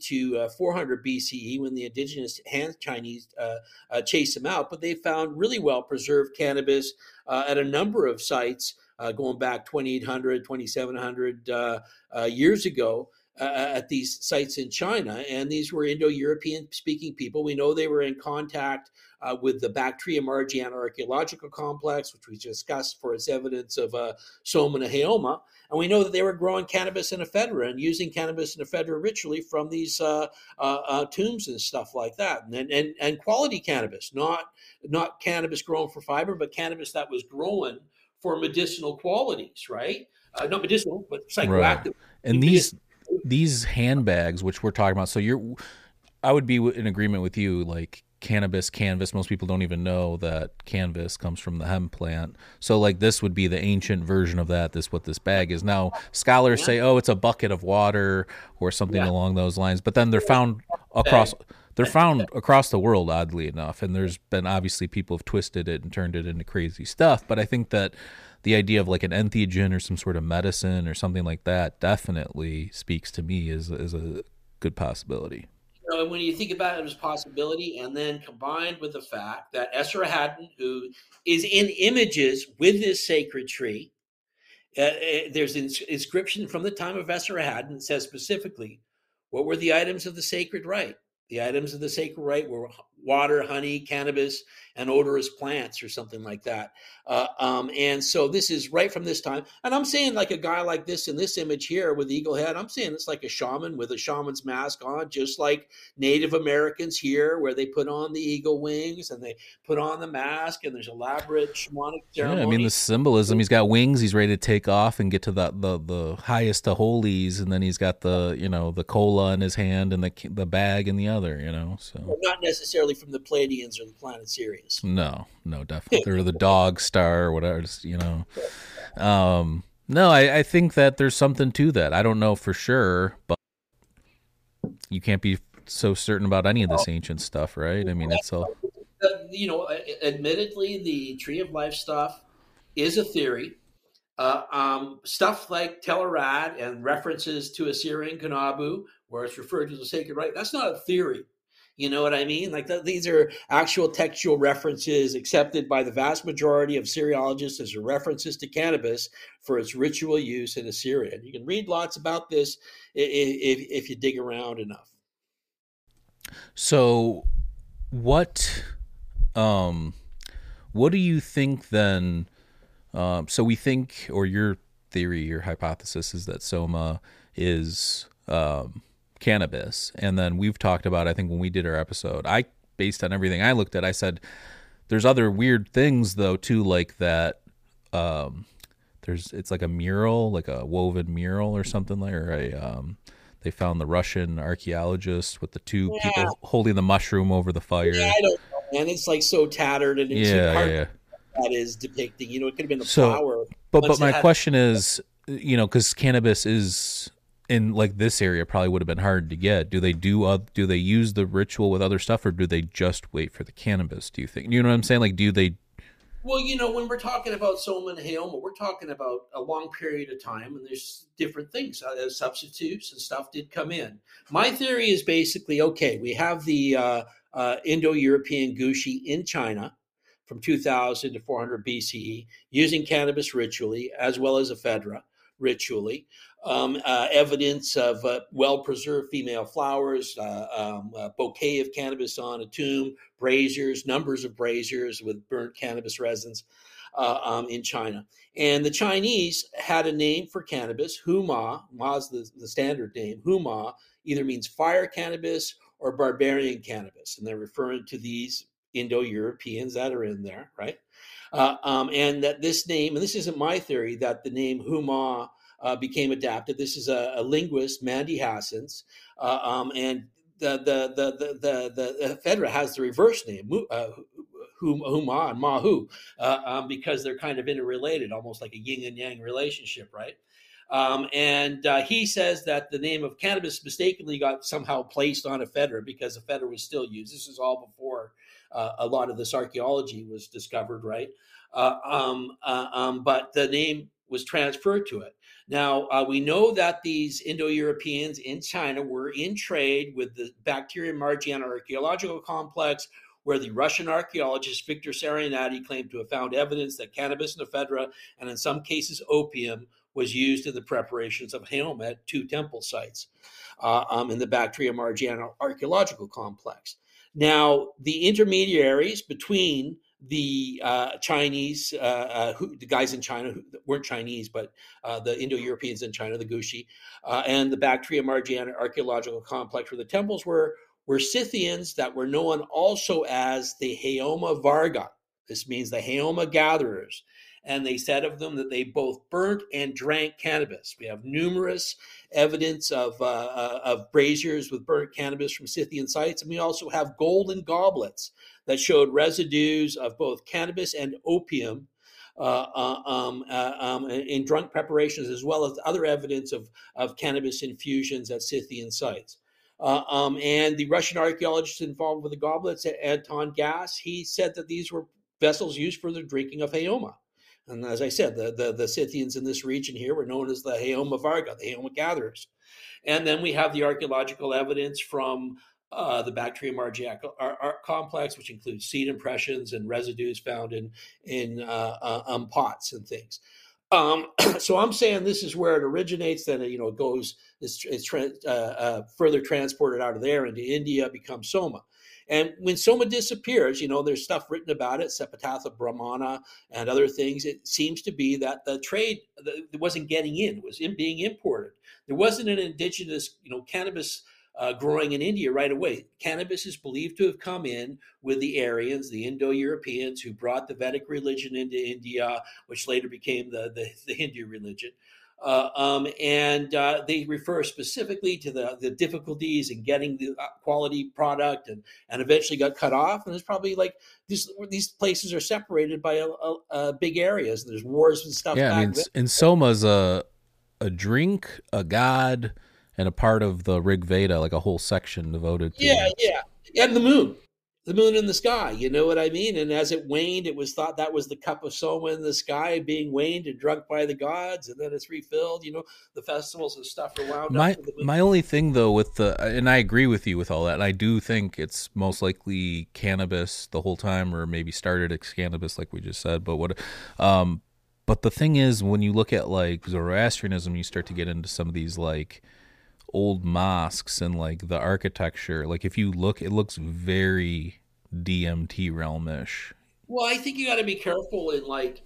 to uh, 400 BCE when the indigenous Han Chinese uh, uh, chased them out. But they found really well preserved cannabis at a number of sites going back 2800, 2700 years ago. Uh, at these sites in China. And these were Indo European speaking people. We know they were in contact uh, with the Bactria margiana archaeological complex, which we discussed for its evidence of uh, Soma and Haoma. And we know that they were growing cannabis and ephedra and using cannabis and ephedra ritually from these uh, uh, uh, tombs and stuff like that. And, and, and quality cannabis, not, not cannabis grown for fiber, but cannabis that was grown for medicinal qualities, right? Uh, not medicinal, but psychoactive. Right. And these these handbags, which we're talking about, so you're, I would be in agreement with you. Like cannabis canvas most people don't even know that canvas comes from the hemp plant so like this would be the ancient version of that this what this bag is now scholars yeah. say oh it's a bucket of water or something yeah. along those lines but then they're found across they're found across the world oddly enough and there's been obviously people have twisted it and turned it into crazy stuff but i think that the idea of like an entheogen or some sort of medicine or something like that definitely speaks to me as, as a good possibility know, when you think about it as a possibility, and then combined with the fact that Esarhaddon, who is in images with this sacred tree, uh, uh, there's an inscription from the time of Esarhaddon that says specifically, what were the items of the sacred rite? The items of the sacred rite were water, honey, cannabis, and odorous plants or something like that. Uh, um, and so this is right from this time. And I'm saying like a guy like this in this image here with eagle head, I'm saying it's like a shaman with a shaman's mask on, just like Native Americans here, where they put on the eagle wings and they put on the mask and there's elaborate shamanic ceremony. Yeah, I mean the symbolism. He's got wings. He's ready to take off and get to the the, the highest of holies, and then he's got the you know the cola in his hand and the the bag in the other. You know, so not necessarily from the Pleiadians or the planet Sirius. No, no, definitely. or the dog star or whatever. You know, um, no, I, I think that there's something to that. I don't know for sure, but you can't be so certain about any of this ancient stuff, right? I mean, it's all. You know, admittedly, the Tree of Life stuff is a theory. Uh, um, stuff like Tel Arad and references to Assyrian Kanabu, where it's referred to as a sacred right, that's not a theory. You know what I mean? Like th- these are actual textual references accepted by the vast majority of Assyriologists as references to cannabis for its ritual use in Assyria. And you can read lots about this if, if, if you dig around enough. So, what, um, what do you think then? Um, so we think, or your theory, your hypothesis is that Soma is um, cannabis. And then we've talked about, I think when we did our episode, I based on everything I looked at, I said there's other weird things though too, like that. Um, there's it's like a mural, like a woven mural or something like, or a um, they found the Russian archaeologist with the two yeah. people holding the mushroom over the fire. Yeah, I don't know, man. It's like so tattered and it's yeah, hard yeah. that is depicting. You know, it could have been a so, flower. But but my question is, you know, because cannabis is in like this area probably would have been hard to get. Do they do uh, do they use the ritual with other stuff, or do they just wait for the cannabis? Do you think? You know what I'm saying? Like, do they? Well, you know, when we're talking about Soma and Haoma, we're talking about a long period of time, and there's different things. Uh, substitutes and stuff did come in. My theory is basically okay. We have the uh, uh, Indo-European Gushi in China from 2000 to 400 BCE using cannabis ritually as well as ephedra ritually um, uh, evidence of uh, well preserved female flowers, uh, um, bouquet of cannabis on a tomb, braziers, numbers of braziers with burnt cannabis resins uh, um, in China. And the Chinese had a name for cannabis, Huma, Ma's the, the standard name, Huma either means fire cannabis or barbarian cannabis. And they're referring to these Indo Europeans that are in there, right? Uh, um, and that this name, and this isn't my theory, that the name Huma uh, became adapted. This is a, a linguist, Mandy Hassans, uh, um, and the the the the the, the ephedra has the reverse name, uh, Huma and Mahu, uh, um, because they're kind of interrelated, almost like a yin and yang relationship, right? Um, and uh, he says that the name of cannabis mistakenly got somehow placed on ephedra because ephedra was still used. This is all before uh, a lot of this archaeology was discovered, right? Uh, um, uh, um, but the name was transferred to it. Now, uh, we know that these Indo Europeans in China were in trade with the Bactrian Margiana archaeological complex, where the Russian archaeologist Victor Sarianidi claimed to have found evidence that cannabis and ephedra, and in some cases opium, was used in the preparations of Haoma at two temple sites uh, um, in the Bactria Margiana archaeological complex. Now, the intermediaries between the uh, Chinese, uh, uh, who, the guys in China who weren't Chinese, but uh, the Indo-Europeans in China, the Gushi, uh, and the Bactria Margiana archaeological complex where the temples were, were Scythians that were known also as the Haoma Varga. This means the Haoma gatherers. And they said of them that they both burnt and drank cannabis. We have numerous evidence of, uh, of braziers with burnt cannabis from Scythian sites. And we also have golden goblets that showed residues of both cannabis and opium uh, uh, um, uh, um, in drunk preparations, as well as other evidence of, of cannabis infusions at Scythian sites. Uh, um, and the Russian archaeologist involved with the goblets, Anton Gass, he said that these were vessels used for the drinking of Haoma. And as I said, the, the, the Scythians in this region here were known as the Haoma Varga, the Haoma gatherers. And then we have the archaeological evidence from uh, the Bactria margiana complex, which includes seed impressions and residues found in in uh, uh, um, pots and things. Um, so I'm saying this is where it originates. Then you know it goes it's, it's tra- uh, uh, further transported out of there into India, becomes soma, And when soma disappears, you know, there's stuff written about it, Shatapatha Brahmana and other things. It seems to be that the trade wasn't getting in; was in being imported. There wasn't an indigenous, you know, cannabis uh, growing in India right away. Cannabis is believed to have come in with the Aryans, the Indo Europeans, who brought the Vedic religion into India, which later became the, the, the Hindu religion. Uh, um, and uh, they refer specifically to the, the difficulties in getting the uh, quality product and, and eventually got cut off. And it's probably like these, these places are separated by a, a, a big areas. There's wars and stuff. Yeah, I mean, and Soma's a, a drink, a god, and a part of the Rig Veda, like a whole section devoted to Yeah, it. yeah. And the moon the moon in the sky. You know what I mean? And as it waned, it was thought that was the cup of soma in the sky being waned and drunk by the gods, and then it's refilled. You know, the festivals and stuff are wound my, up. My only thing though with the, and I agree with you with all that. I do think it's most likely cannabis the whole time, or maybe started as cannabis, like we just said. But what, um, but the thing is, when you look at like Zoroastrianism, you start to get into some of these like old mosques and like the architecture. Like if you look, it looks very DMT realmish. Well, I think you got to be careful in like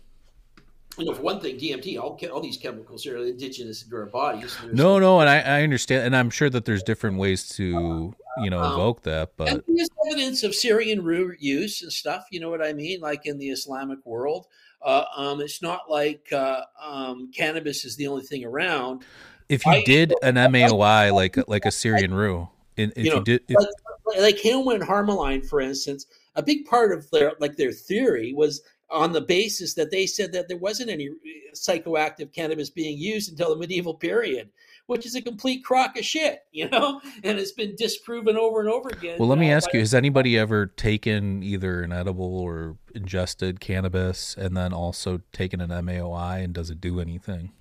you know, for one thing, DMT, all, all these chemicals are indigenous into our bodies. no, no, and I, I, understand, and I'm sure that there's different ways to, you know, um, evoke that. But there's evidence of Syrian rue use and stuff. You know what I mean? Like in the Islamic world, uh, um, it's not like uh, um, cannabis is the only thing around. If you I, did an MAOI like like a Syrian rue, if you, know, you did, if, like, like Haoma and Harmaline, for instance, a big part of their like their theory was on the basis that they said that there wasn't any eh, psychoactive cannabis being used until the medieval period, which is a complete crock of shit, you know, and it's been disproven over and over again. Well, let me uh, ask you: Has anybody ever taken either an edible or ingested cannabis, and then also taken an MAOI, and does it do anything?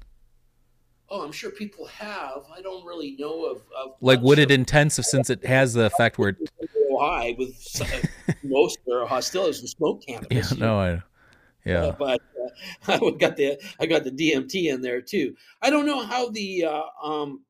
Oh, I'm sure people have. I don't really know of. of like, would it intensive since it has the effect where it... high with most of their hostilities with smoke cannabis. Yeah, no, I. Yeah, uh, but uh, I got the I got the DMT in there too. I don't know how the uh, um,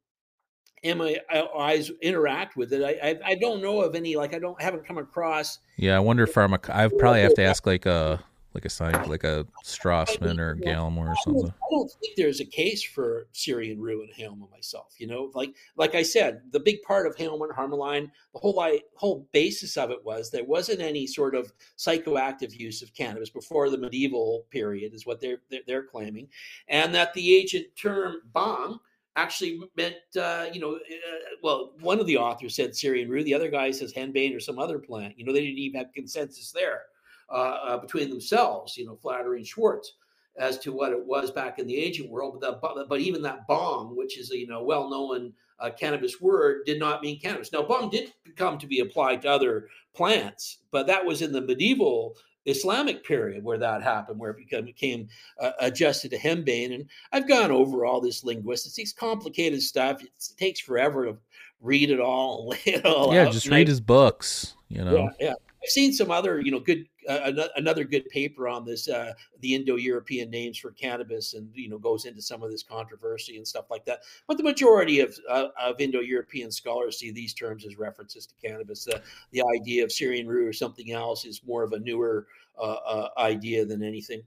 MAIs interact with it. I, I, I don't know of any like I don't haven't come across. Yeah, I wonder if pharmac. I probably have to ask like a like a sign, like a Strassman or Gallimore or something. I don't think there's a case for Syrian Rue and Haoma myself. You know, like like I said, the big part of Haoma Harmaline, the whole I, whole basis of it was there wasn't any sort of psychoactive use of cannabis before the medieval period, is what they're they're, they're claiming, and that the ancient term bong actually meant, uh, you know, uh, well, one of the authors said Syrian rue, the other guy says henbane or some other plant. You know, they didn't even have consensus there uh, uh, between themselves, you know, Flattery and Schwartz, as to what it was back in the ancient world. But, the, but even that bong, which is a you know well known uh, cannabis word, did not mean cannabis. Now, bong did come to be applied to other plants, but that was in the medieval Islamic period where that happened, where it became, became uh, adjusted to henbane. And I've gone over all this linguistics, it's complicated stuff. It takes forever to read it all and lay it all yeah, out. just read I, his books, you know. Yeah, yeah. I've seen some other, you know, good another good paper on this, uh, the Indo-European names for cannabis, and you know goes into some of this controversy and stuff like that. But the majority of uh, of Indo-European scholars see these terms as references to cannabis. the idea of Syrian rue or something else is more of a newer uh, uh, idea than anything.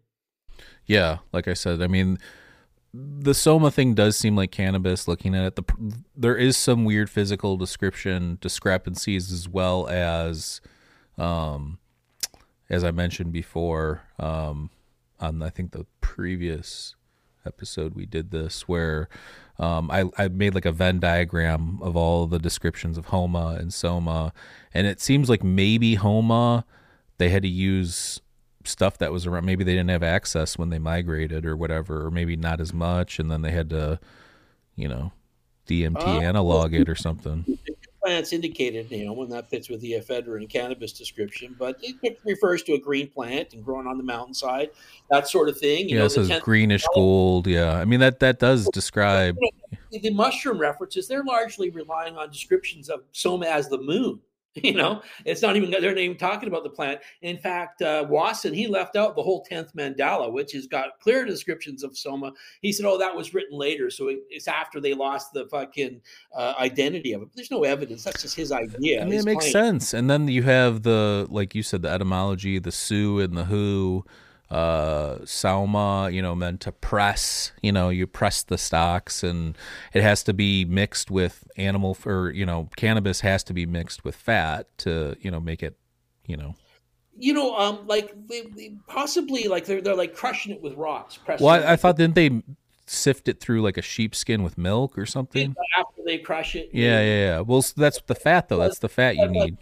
Yeah, like I said, I mean the soma thing does seem like cannabis looking at it the there is some weird physical description discrepancies as well as um, as I mentioned before, um, on I think the previous episode we did this where um, I, I made like a Venn diagram of all the descriptions of Homa and Soma, and it seems like maybe Homa they had to use stuff that was around. Maybe they didn't have access when they migrated or whatever, or maybe not as much, and then they had to, you know, DMT uh, analog it or something plants indicated, you know, when that fits with the ephedrine cannabis description, but it refers to a green plant and growing on the mountainside, that sort of thing. You yeah, know, it says ten- greenish gold. Yeah, I mean that that does describe the mushroom references. They're largely relying on descriptions of soma as the moon. You know, it's not even they're not even talking about the plant. In fact, uh, Wasson he left out the whole tenth mandala, which has got clear descriptions of Soma. He said, "Oh, that was written later, so it's after they lost the fucking uh, identity of it." But there's no evidence. That's just his idea. I mean, it makes claim. sense. And then you have the, like you said, the etymology, the Sioux and the Who, uh, Sauma, you know, meant to press. You know, you press the stocks, and it has to be mixed with animal, or you know, cannabis has to be mixed with fat to, you know, make it, you know. You know, um, like they, they possibly like they're they're like crushing it with rocks. Well, I, I thought didn't they sift it through like a sheepskin with milk or something? after they crush it. Yeah, yeah, yeah. Well, s- that's the fat though. That's the fat you need.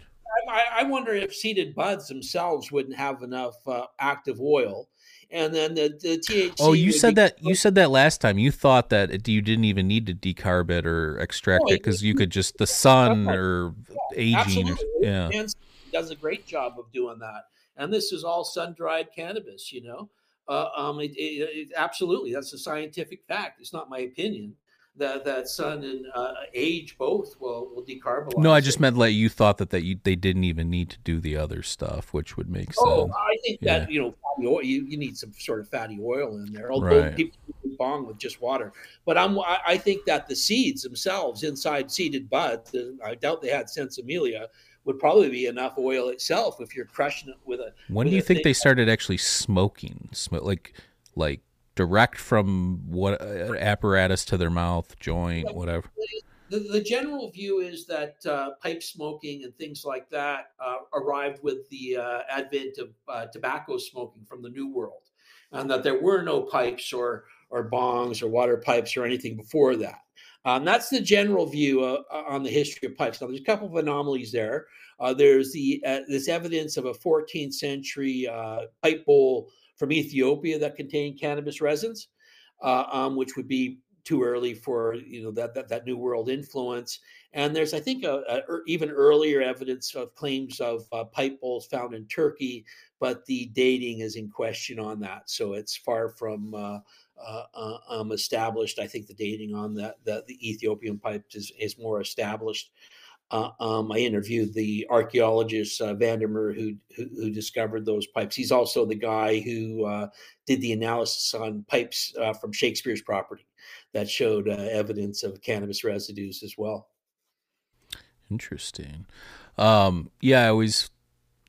I, I wonder if seeded buds themselves wouldn't have enough uh, active oil, and then the, the THC. Oh, you said be- that you said that last time. You thought that it, you didn't even need to decarb it or extract No, it because you could just the sun or aging. Or, Absolutely. yeah. And does a great job of doing that. And this is all sun dried cannabis, you know. Uh, um, it, it, absolutely, that's a scientific fact. It's not my opinion that that sun and uh, age both will will decarbonize. No, I just meant like you thought that that you they didn't even need to do the other stuff, which would make sense. Oh, sense. I think that you know, fatty oil, you, you need some sort of fatty oil in there. Although Right. people do bong with just water, but I'm I I think that the seeds themselves inside seeded buds, I doubt they had sinsemilla, would probably be enough oil itself if you're crushing it with a. When with do you think they started actually smoking? Sm- like like direct from what uh, apparatus to their mouth, joint, whatever. The, the general view is that uh, pipe smoking and things like that uh, arrived with the uh, advent of uh, tobacco smoking from the New World, and that there were no pipes or or bongs or water pipes or anything before that. Um, that's the general view uh, on the history of pipes. Now, there's a couple of anomalies there. Uh, there's the uh, this evidence of a 14th century uh, pipe bowl from Ethiopia that contained cannabis resins, uh, um, which would be too early for you know that that, that new world influence. And there's I think a, a er- even earlier evidence of claims of uh, pipe bowls found in Turkey, but the dating is in question on that. So it's far from uh, uh, uh, um, established. I think the dating on that the, the Ethiopian pipes is, is more established. Uh, um, I interviewed the archaeologist uh, van der Merwe who, who who discovered those pipes. He's also the guy who uh, did the analysis on pipes uh, from Shakespeare's property that showed uh, evidence of cannabis residues as well. Interesting. Um, yeah, I always,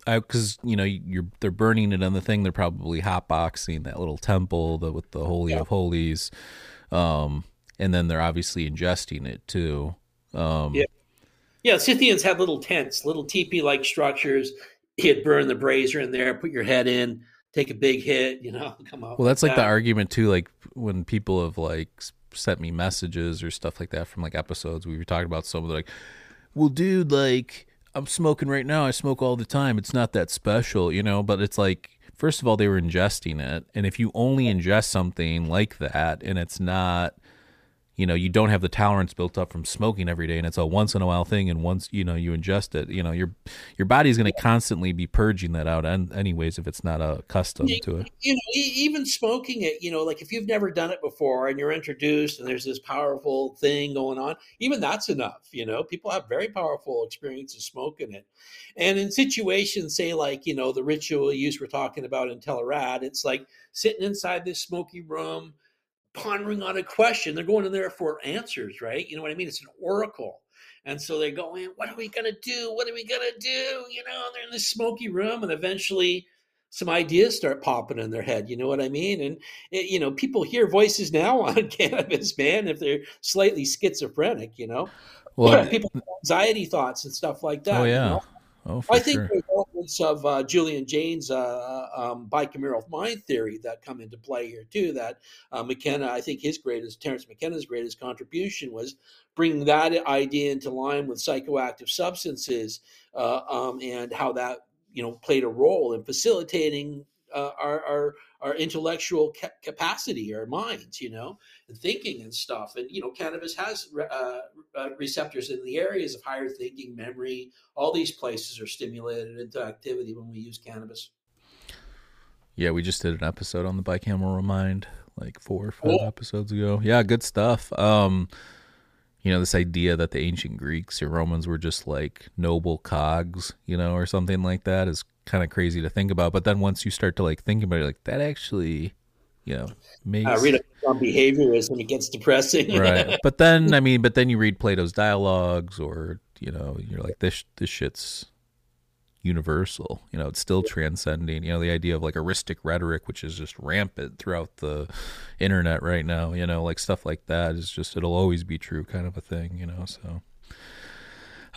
I because you know you're they're burning it on the thing. They're probably hotboxing that little temple the, with the holy Yeah. of holies, um, and then they're obviously ingesting it too. Um, Yeah. Yeah, Scythians had little tents, little teepee-like structures. You'd burn the brazier in there, put your head in, take a big hit, you know, come out. Well, that's like the argument too. Like when people have like sent me messages or stuff like that from like episodes we were talking about some of the like, well, dude, like I'm smoking right now. I smoke all the time. It's not that special, you know. But it's like, first of all, they were ingesting it, and if you only ingest something like that, and it's not, you know, you don't have the tolerance built up from smoking every day, and it's a once in a while thing, and once you know you ingest it, you know, your your body's going to constantly be purging that out, an- anyways, if it's not accustomed to it. you know, even smoking it, you know, like if you've never done it before and you're introduced and there's this powerful thing going on, even that's enough. You know, people have very powerful experiences smoking it. And in situations, say, like, you know, the ritual use we're talking about in Tel Arad, it's like sitting inside this smoky room, pondering on a question. They're going in there for answers, right? You know what I mean? It's an oracle. And so they go in, what are we going to do? What are we going to do? You know, they're in this smoky room and eventually some ideas start popping in their head. You know what I mean? And, it, you know, people hear voices now on cannabis, man, if they're slightly schizophrenic, you know? Well, people have anxiety thoughts and stuff like oh, that. oh you yeah, know? oh I think sure. Elements of uh, Julian Jaynes's uh, um, bicameral mind theory that come into play here too. That uh, McKenna, I think his greatest, Terence McKenna's greatest contribution was bringing that idea into line with psychoactive substances uh, um, and how that you know played a role in facilitating uh, our, our our intellectual ca- capacity, our minds, you know, and thinking and stuff. And you know, cannabis has re- uh, uh, receptors in the areas of higher thinking, memory, all these places are stimulated into activity when we use cannabis. Yeah, we just did an episode on the bicameral mind like four or five Cool. episodes ago. Yeah, good stuff. Um you know, this idea that the ancient Greeks or Romans were just like noble cogs, you know, or something like that is kind of crazy to think about. But then once you start to like think about it, like that actually, you know, makes I read on behaviorism, it gets depressing. right. But then, I mean, but then you read Plato's dialogues, or you know, you're like this this shit's universal. You know, it's still transcending. You know, the idea of like heuristic rhetoric, which is just rampant throughout the internet right now. You know, like stuff like that is just it'll always be true, kind of a thing. You know, so.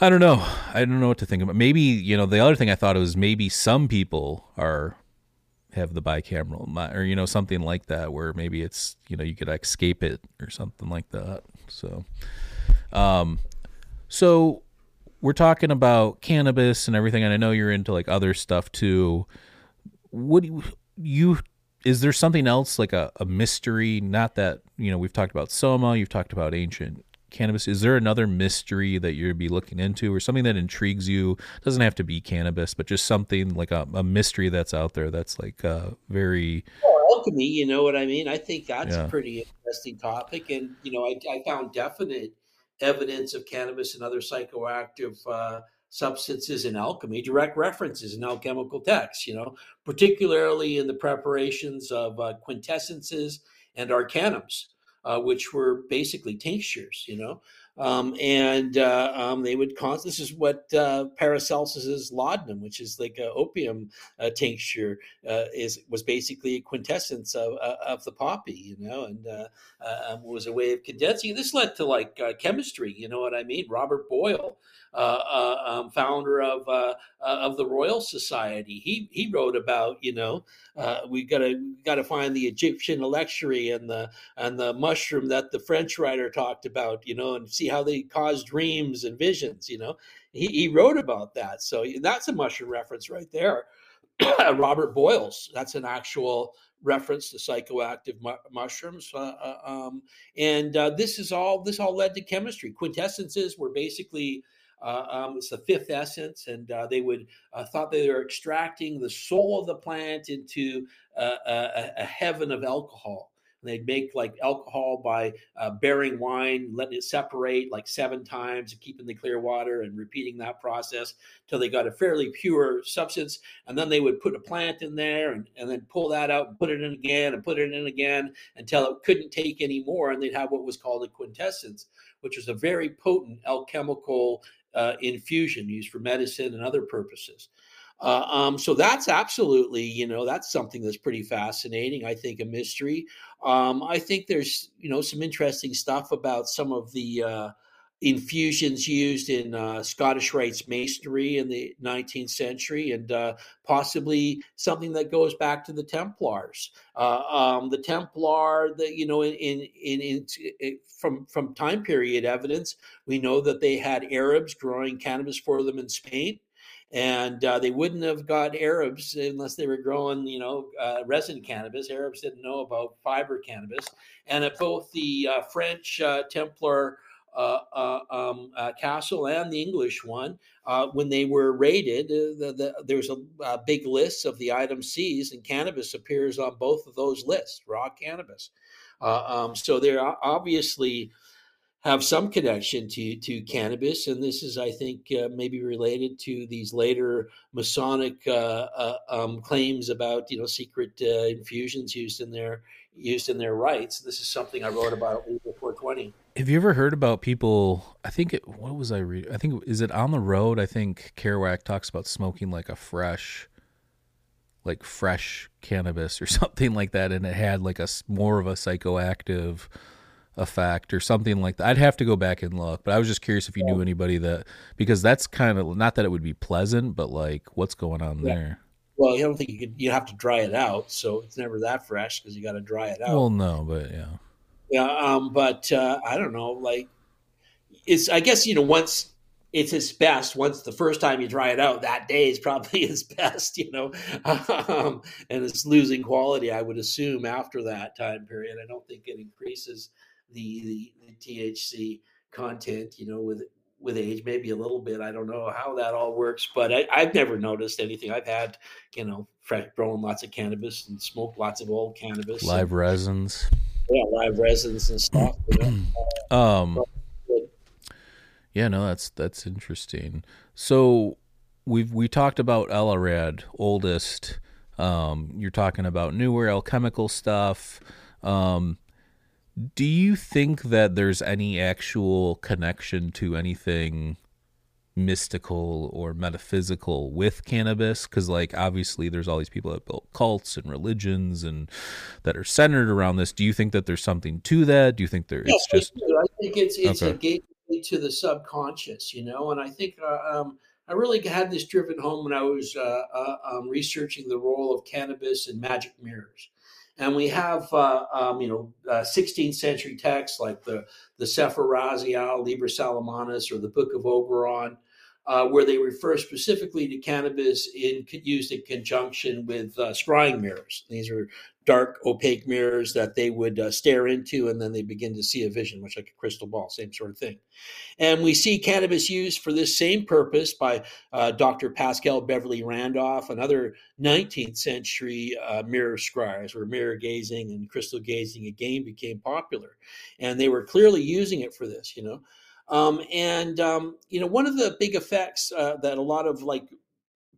I don't know. I don't know what to think about. Maybe you know the other thing I thought was maybe some people are have the bicameral or you know something like that where maybe it's you know you could escape it or something like that. So, um, so we're talking about cannabis and everything, and I know you're into like other stuff too. What do you, you is there something else like a, a mystery? Not that you know we've talked about soma, you've talked about ancient cannabis. Is there another mystery that you'd be looking into, or something that intrigues you? doesn't have to be cannabis, but just something like a, a mystery that's out there that's like uh, very Well, alchemy, you know what I mean? I think that's Yeah. a pretty interesting topic. And, you know, I, I found definite evidence of cannabis and other psychoactive uh, substances in alchemy, direct references in alchemical texts, you know, particularly in the preparations of uh, quintessences and arcanums, uh, which were basically tinctures, you know. Um, and uh, um, they would cause this is what uh, Paracelsus's laudanum, which is like a opium uh, tincture, uh, is was basically a quintessence of uh, of the poppy, you know, and uh, um, was a way of condensing. This led to like chemistry, you know what I mean? Robert Boyle, um, founder of of the Royal Society, he he wrote about you know we gotta gotta find the Egyptian electuary and the and the mushroom that the French writer talked about, you know, and see how they cause dreams and visions, you know. He, he wrote about that. So that's a mushroom reference right there. Robert Boyle's. That's an actual reference to psychoactive mu- mushrooms. Uh, uh, um, and uh, this is all. This all led to chemistry. Quintessences were basically. Uh, um, it's the fifth essence, and uh, they would uh, thought they were extracting the soul of the plant into a, a heaven of alcohol. They'd make like alcohol by uh, bearing wine, letting it separate like seven times, keeping the clear water, and repeating that process till they got a fairly pure substance. And then they would put a plant in there, and, and then pull that out and put it in again, and put it in again until it couldn't take any more, and they'd have what was called a quintessence, which was a very potent alchemical uh, infusion used for medicine and other purposes. Uh, um, so that's absolutely, you know, that's something that's pretty fascinating. I think a mystery. Um, I think there's, you know, some interesting stuff about some of the uh, infusions used in uh, Scottish Rites masonry in the 19th century, and uh, possibly something that goes back to the Templars. Uh, um, the Templar, the, you know, in, in, in, in from from time period evidence, we know that they had Arabs growing cannabis for them in Spain and uh, they wouldn't have got Arabs unless they were growing, you know, uh, resin cannabis. Arabs didn't know about fiber cannabis, and at both the uh, French uh, Templar uh, uh, um, castle and the English one, when they were raided, the, the, there's a, a big list of the items seized, and cannabis appears on both of those lists, raw cannabis. Um, so they're obviously have some connection to to cannabis, and this is, I think, uh, maybe related to these later Masonic uh, uh, um, claims about you know secret uh, infusions used in their used in their rites. This is something I wrote about at Liber 420. Have you ever heard about people? I think it. What was I read? I think is it on the road. I think Kerouac talks about smoking like a fresh, like fresh cannabis or something like that, and it had like a more of a psychoactive effect or something like that. I'd have to go back and look, but I was just curious if you knew anybody that because that's kind of not that it would be pleasant, but like what's going on Yeah. there? Well, you don't think you could. You have to dry it out, so it's never that fresh because you got to dry it out. Well, no, but yeah. Yeah, um, but uh, I don't know. Like, it's I guess you know once it's its best. Once the first time you dry it out, that day is probably its best. You know, um, and it's losing quality. I would assume after that time period. I don't think it increases the the, the THC content. You know, with with age, maybe a little bit. I don't know how that all works, but I, I've never noticed anything. I've had, you know, fresh grown lots of cannabis and smoked lots of old cannabis, and- Live resins. yeah, live resins and stuff. You know? Um, Yeah, no, that's that's interesting. So we've we talked about Tel Arad, oldest. Um, you're talking about newer alchemical stuff. Um, do you think that there's any actual connection to anything mystical or metaphysical with cannabis because like obviously there's all these people that built cults and religions and that are centered around this do you think that there's something to that do you think there Yes, it's just I. I think it's it's Okay. a gateway to the subconscious, you know. And I think uh, um, I really had this driven home when I was uh, uh, um, researching the role of cannabis and magic mirrors. And we have, uh, um, you know, uh, 16th century texts like the the Sefer Raziel, Liber Salomonis, or the Book of Oberon, uh, where they refer specifically to cannabis in used in conjunction with uh, scrying mirrors. These are dark, opaque mirrors that they would uh, stare into, and then they begin to see a vision, much like a crystal ball, same sort of thing. And we see cannabis used for this same purpose by uh, Dr. Paschal Beverly Randolph, another 19th century uh, mirror scryers, where mirror gazing and crystal gazing again became popular. And they were clearly using it for this, you know. Um, and, um, you know, one of the big effects uh, that a lot of like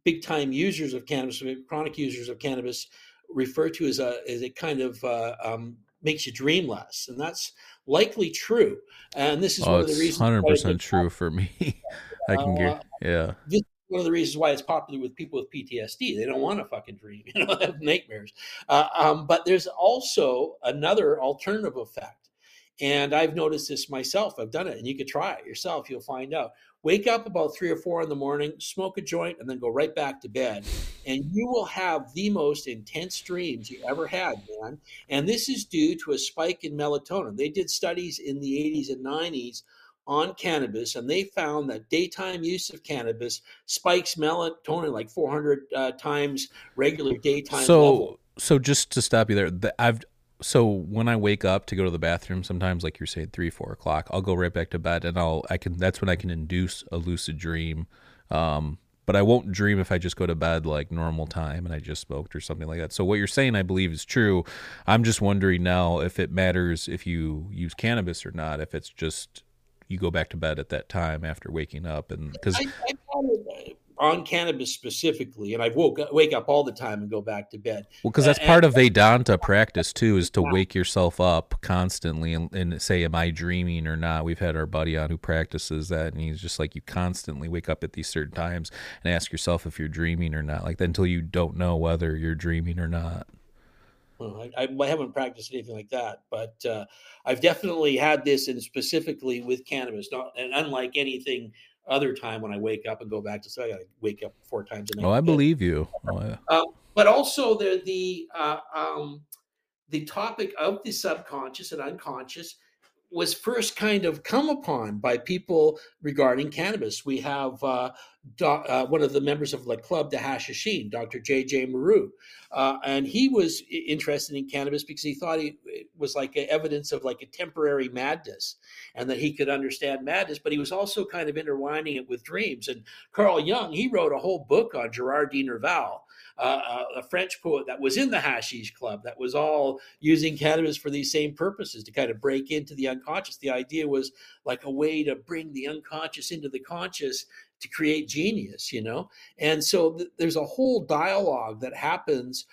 big time users of cannabis, chronic users of cannabis, refer to as a as it kind of uh, um, makes you dream less, and that's likely true. And this is oh one of the reasons. why 100% true for me i can Uh, get yeah this is one of the reasons why it's popular with people with PTSD. They don't want to fucking dream, you know, have nightmares. Uh, um, but there's also another alternative effect. And I've noticed this myself. I've done it, and you could try it yourself. You'll find out. Wake up about three or four in the morning, smoke a joint, and then go right back to bed. And you will have the most intense dreams you ever had, man. And this is due to a spike in melatonin. They did studies in the 80s and 90s on cannabis, and they found that daytime use of cannabis spikes melatonin like 400 uh, times regular daytime so level. so just to stop you there the, i've so when i wake up to go to the bathroom sometimes like you're saying three four o'clock i'll go right back to bed and i'll i can that's when i can induce a lucid dream. Um but i won't dream if i just go to bed like normal time and i just smoked or something like that. So what you're saying i believe is true. I'm just wondering now if it matters if you use cannabis or not if it's just you go back to bed at that time after waking up and because on cannabis specifically, and I woke wake up all the time and go back to bed. Well, because that's part of Vedanta practice too, is to wake yourself up constantly and, and say, "Am I dreaming or not?" We've had our buddy on who practices that, and he's just like, you constantly wake up at these certain times and ask yourself if you're dreaming or not, like that until you don't know whether you're dreaming or not. Well, I, I haven't practiced anything like that, but uh, I've definitely had this, and specifically with cannabis. Not and unlike anything other time when I wake up and go back to sleep, I wake up four times a night. Oh, I believe you. Oh, yeah. Um, but also the the uh, um, the topic of the subconscious and unconscious was first kind of come upon by people regarding cannabis. We have uh, doc, uh, one of the members of the club, the Hashishin, Dr. J.J. Moreau, uh, and he was interested in cannabis because he thought it was like evidence of like a temporary madness, and that he could understand madness. But he was also kind of intertwining it with dreams. And Carl Jung, he wrote a whole book on Gerard de Nerval, uh, a French poet that was in the Hashish Club, that was all using cannabis for these same purposes to kind of break into the unconscious. The idea was like a way to bring the unconscious into the conscious to create genius, you know? And so th- there's a whole dialogue that happens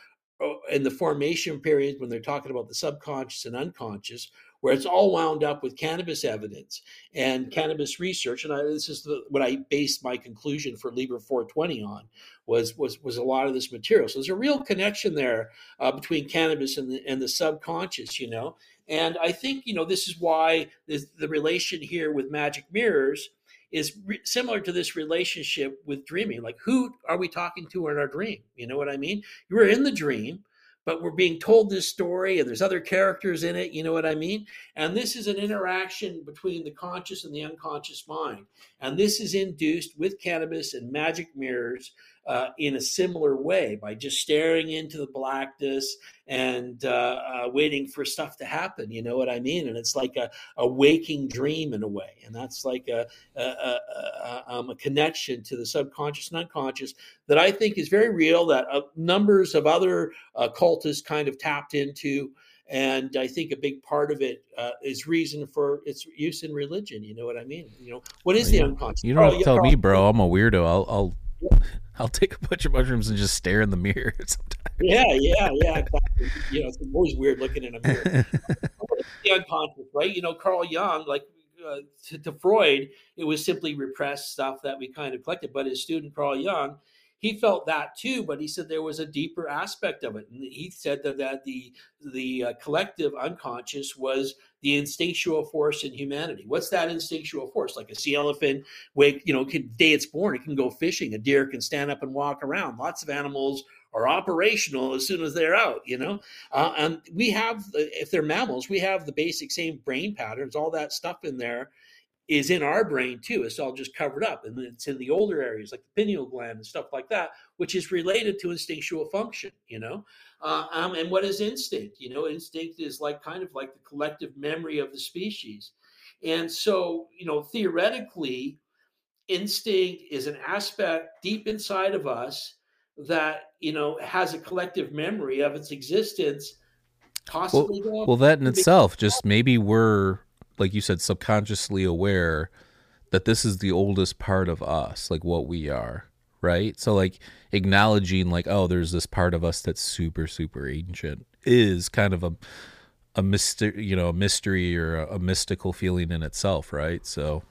uh, in the formation period when they're talking about the subconscious and unconscious, where it's all wound up with cannabis evidence and cannabis research. And I, this is the, what I based my conclusion for Liber 420 on was was was a lot of this material. So there's a real connection there uh, between cannabis and the, and the subconscious, you know. And I think you know this is why this, the relation here with magic mirrors is re- similar to this relationship with dreaming. Like, who are we talking to in our dream? You know what I mean? You were in the dream, but we're being told this story, and there's other characters in it. You know what I mean? And this is an interaction between the conscious and the unconscious mind. And this is induced with cannabis and magic mirrors uh, in a similar way by just staring into the blackness and uh, uh, waiting for stuff to happen. You know what I mean? And it's like a, a waking dream in a way. And that's like a, a, a, um, a connection to the subconscious and unconscious that I think is very real, that uh, numbers of other uh, cultists kind of tapped into. and I think a big part of it uh, is reason for its use in religion. You know what I mean? You know what is the unconscious? You don't have Oh, to tell yeah, me, bro. I'm a weirdo. I'll I'll I'll take a bunch of mushrooms and just stare in the mirror sometimes. Yeah, yeah, yeah. Exactly. You know, it's always weird looking in a mirror. the unconscious, right? You know, Carl Jung, like uh, to, to Freud, it was simply repressed stuff that we kind of collected. But his student Carl Jung, he felt that too, but he said there was a deeper aspect of it, and he said that, that the the uh, collective unconscious was the instinctual force in humanity. What's that instinctual force? Like a sea elephant, wake you know, can, day it's born, it can go fishing. A deer can stand up and walk around. Lots of animals are operational as soon as they're out. You know, uh, and we have, if they're mammals, we have the basic same brain patterns. All that stuff in there is in our brain too. It's all just covered up, and it's in the older areas like the pineal gland and stuff like that, which is related to instinctual function. You know, uh, um, and what is instinct? You know, instinct is like kind of like the collective memory of the species, and so you know, theoretically, instinct is an aspect deep inside of us that you know has a collective memory of its existence. Possibly, going Well, that in itself, just maybe we're like you said, subconsciously aware that this is the oldest part of us, like what we are, right? So like acknowledging like, oh, there's this part of us that's super, super ancient is kind of a a mystery, you know, a mystery or a, a mystical feeling in itself, right? So,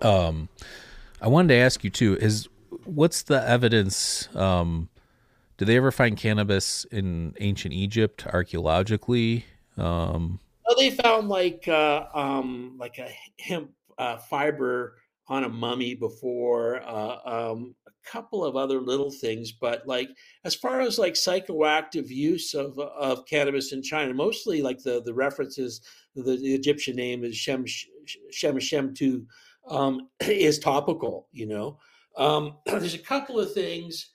um, I wanted to ask you too: is what's the evidence? Um, did they ever find cannabis in ancient Egypt archaeologically? Um, They found like uh, um, like a hemp uh, fiber on a mummy before, uh, um, a couple of other little things, but like as far as like psychoactive use of of cannabis in China, mostly like the the references, the, the Egyptian name is Shem Shem Shem Tu, um, is topical. You know, um, there's a couple of things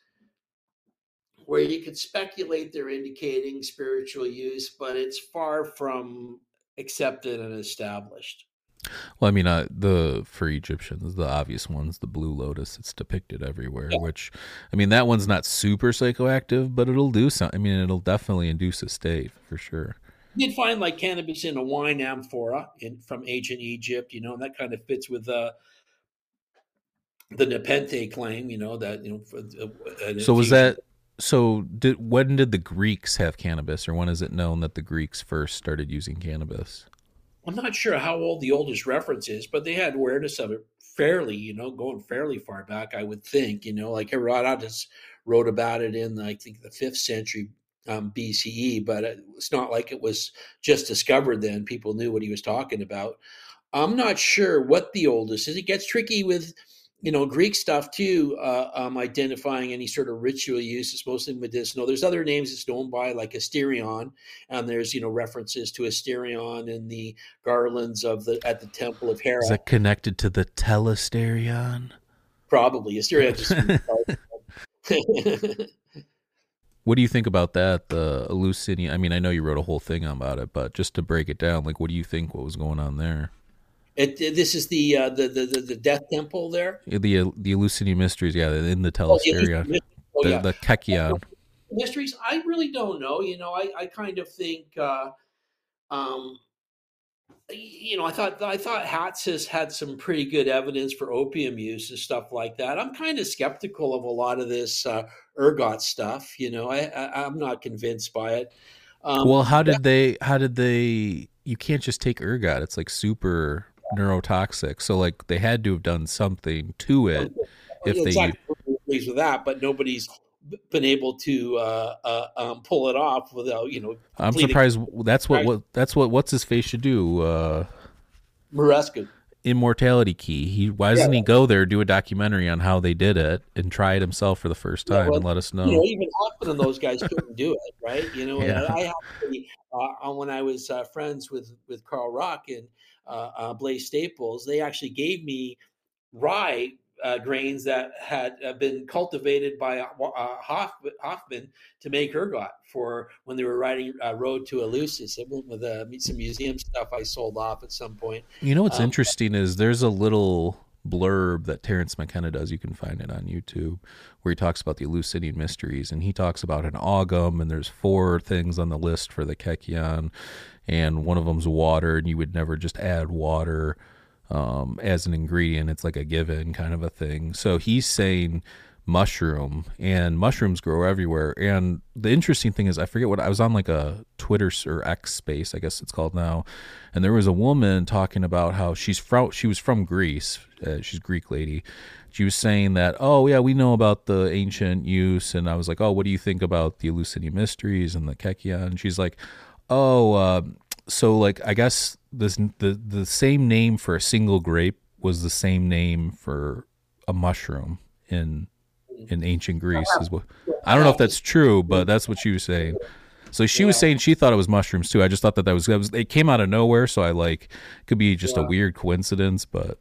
where you could speculate they're indicating spiritual use, but it's far from accepted and established. well, I mean, uh, the for Egyptians, the obvious ones, the blue lotus, it's depicted everywhere. Yeah. Which, I mean, that one's not super psychoactive, but it'll do something. I mean, it'll definitely induce a state for sure. You did find like cannabis in a wine amphora in from ancient Egypt, you know, and that kind of fits with uh, the Nepenthe claim, you know, that you know. For, uh, So was that? So did when did the Greeks have cannabis, or when is it known that the Greeks first started using cannabis? I'm not sure how old the oldest reference is, but they had awareness of it fairly, you know, going fairly far back, I would think. You know, like Herodotus wrote about it in, I think, the fifth century um, BCE, but it's not like it was just discovered then. People knew what he was talking about. I'm not sure what the oldest is. It gets tricky with, you know, Greek stuff too, uh, um, identifying any sort of ritual use. It's mostly medicinal. There's other names it's known by, like Asterion, and there's you know references to Asterion in the garlands of the at the temple of Hera. Is that connected to the telesterion? Probably Asterion. Just, What do you think about that? The Eleusinian. I mean, I know you wrote a whole thing about it, but just to break it down, like, what do you think? What was going on there? It, this is the, uh, the the the the death temple there. The the Eleusinian mysteries, yeah, in the Oh, yeah, oh, the, yeah. the kykeon. mysteries i really don't know you know i, I kind of think uh um you know i thought i thought hatsis had some pretty good evidence for opium use and stuff like that i'm kind of skeptical of a lot of this uh ergot stuff you know i, I i'm not convinced by it um Well, how did they? How did they? You can't just take ergot; it's like super neurotoxic. So, like, they had to have done something to it. If they, exactly with that but nobody's been able to uh, uh um pull it off without you know I'm surprised. That's what, what that's what what's his face should do. Uh, Muraresku. Immortality Key. He why doesn't he go there, do a documentary on how they did it, and try it himself for the first Yeah, time well, and let us know. you know, even Hofmann and those guys couldn't do it, right? You know, Yeah. I actually, uh, when I was uh, friends with with Carl Ruck and uh, uh, Blaise Staples, they actually gave me rye uh, grains that had uh, been cultivated by uh, uh, Hoff, Hofmann to make ergot for when they were riding uh, Road to Eleusis. It went with some museum stuff I sold off at some point. You know what's Um, interesting is there's a little blurb that Terence McKenna does. You can find it on YouTube, where he talks about the Eleusinian mysteries, and he talks about an augum and there's four things on the list for the kykeon, and one of them's water, and you would never just add water um, as an ingredient. It's like a given kind of a thing. So he's saying mushroom and mushrooms grow everywhere. And the interesting thing is i forget what i was on like a twitter or x space i guess it's called now. And there was a woman talking about how she's from she was from greece uh, she's greek lady. She was saying that oh yeah we know about the ancient use. And i was like oh what do you think about the eleusinian mysteries and the kekia and she's like oh uh, so like i guess this the the same name for a single grape was the same name for a mushroom in in ancient Greece. Is what I don't know if that's true, but that's what she was saying. So she was saying she thought it was mushrooms too. I just thought that that was, that was it came out of nowhere. So I like could be just yeah. a weird coincidence, but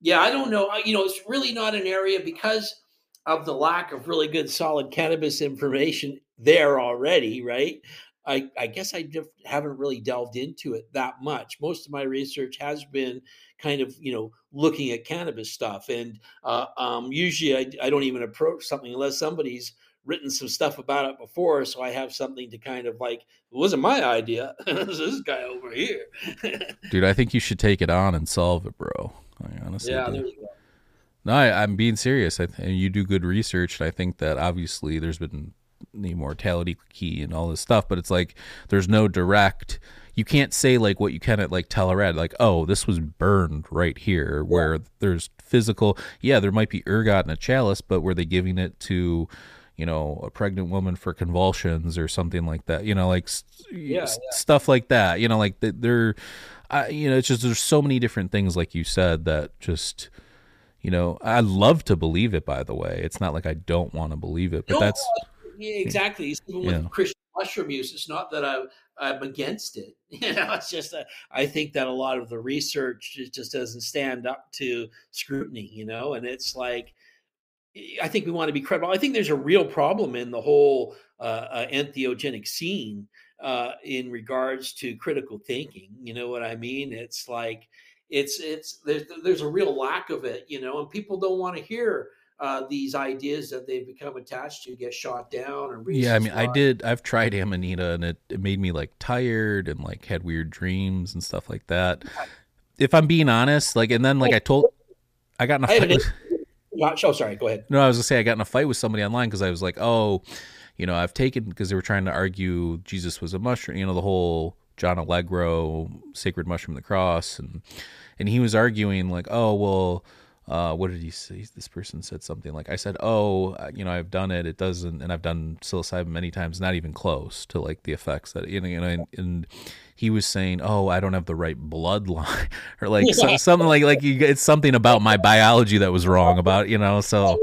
yeah, I don't know. You know, it's really not an area because of the lack of really good solid cannabis information there already, right? I, I guess I just haven't really delved into it that much. Most of my research has been kind of you know looking at cannabis stuff, and uh, um, usually I, I don't even approach something unless somebody's written some stuff about it before, so I have something to kind of like. It wasn't my idea. this guy over here. Dude, I think you should take it on and solve it, bro. I honestly, yeah, there you go. No, I, am being serious. I th- you do good research, and I think that obviously there's been the mortality key and all this stuff, but it's like there's no direct. You can't say like what you can at like Tel Arad, like oh this was burned right here, where there's physical. Yeah, there might be ergot in a chalice, but were they giving it to you know a pregnant woman for convulsions or something like that you know like yeah, s- yeah. stuff like that you know like they're I, you know it's just there's so many different things like you said that just you know i love to believe it by the way it's not like i don't want to believe it but no, that's yeah, exactly. Even with yeah. Christian mushroom use, it's not that I'm, I'm against it. You know, it's just that I think that a lot of the research just doesn't stand up to scrutiny. You know, and it's like I think we want to be credible. I think there's a real problem in the whole uh, uh, entheogenic scene uh, in regards to critical thinking. You know what I mean? It's like it's it's there's there's a real lack of it. You know, and people don't want to hear uh, these ideas that they've become attached to get shot down or yeah i mean i did i've tried amanita and it, it made me like tired and like had weird dreams and stuff like that. If i'm being honest like and then like i told i got in a fight with, oh sorry go ahead. No i was gonna say i got in a fight with somebody online because i was like oh you know i've taken because they were trying to argue jesus was a mushroom you know the whole john allegro sacred mushroom of the cross and and he was arguing like oh well uh, what did he say? This person said something like, I said, oh, uh, you know, I've done it. It doesn't, and I've done psilocybin many times, not even close to like the effects that, you know, and, and he was saying, oh, I don't have the right bloodline or like yeah. so, something like, like you, it's something about my biology that was wrong about, you know, so.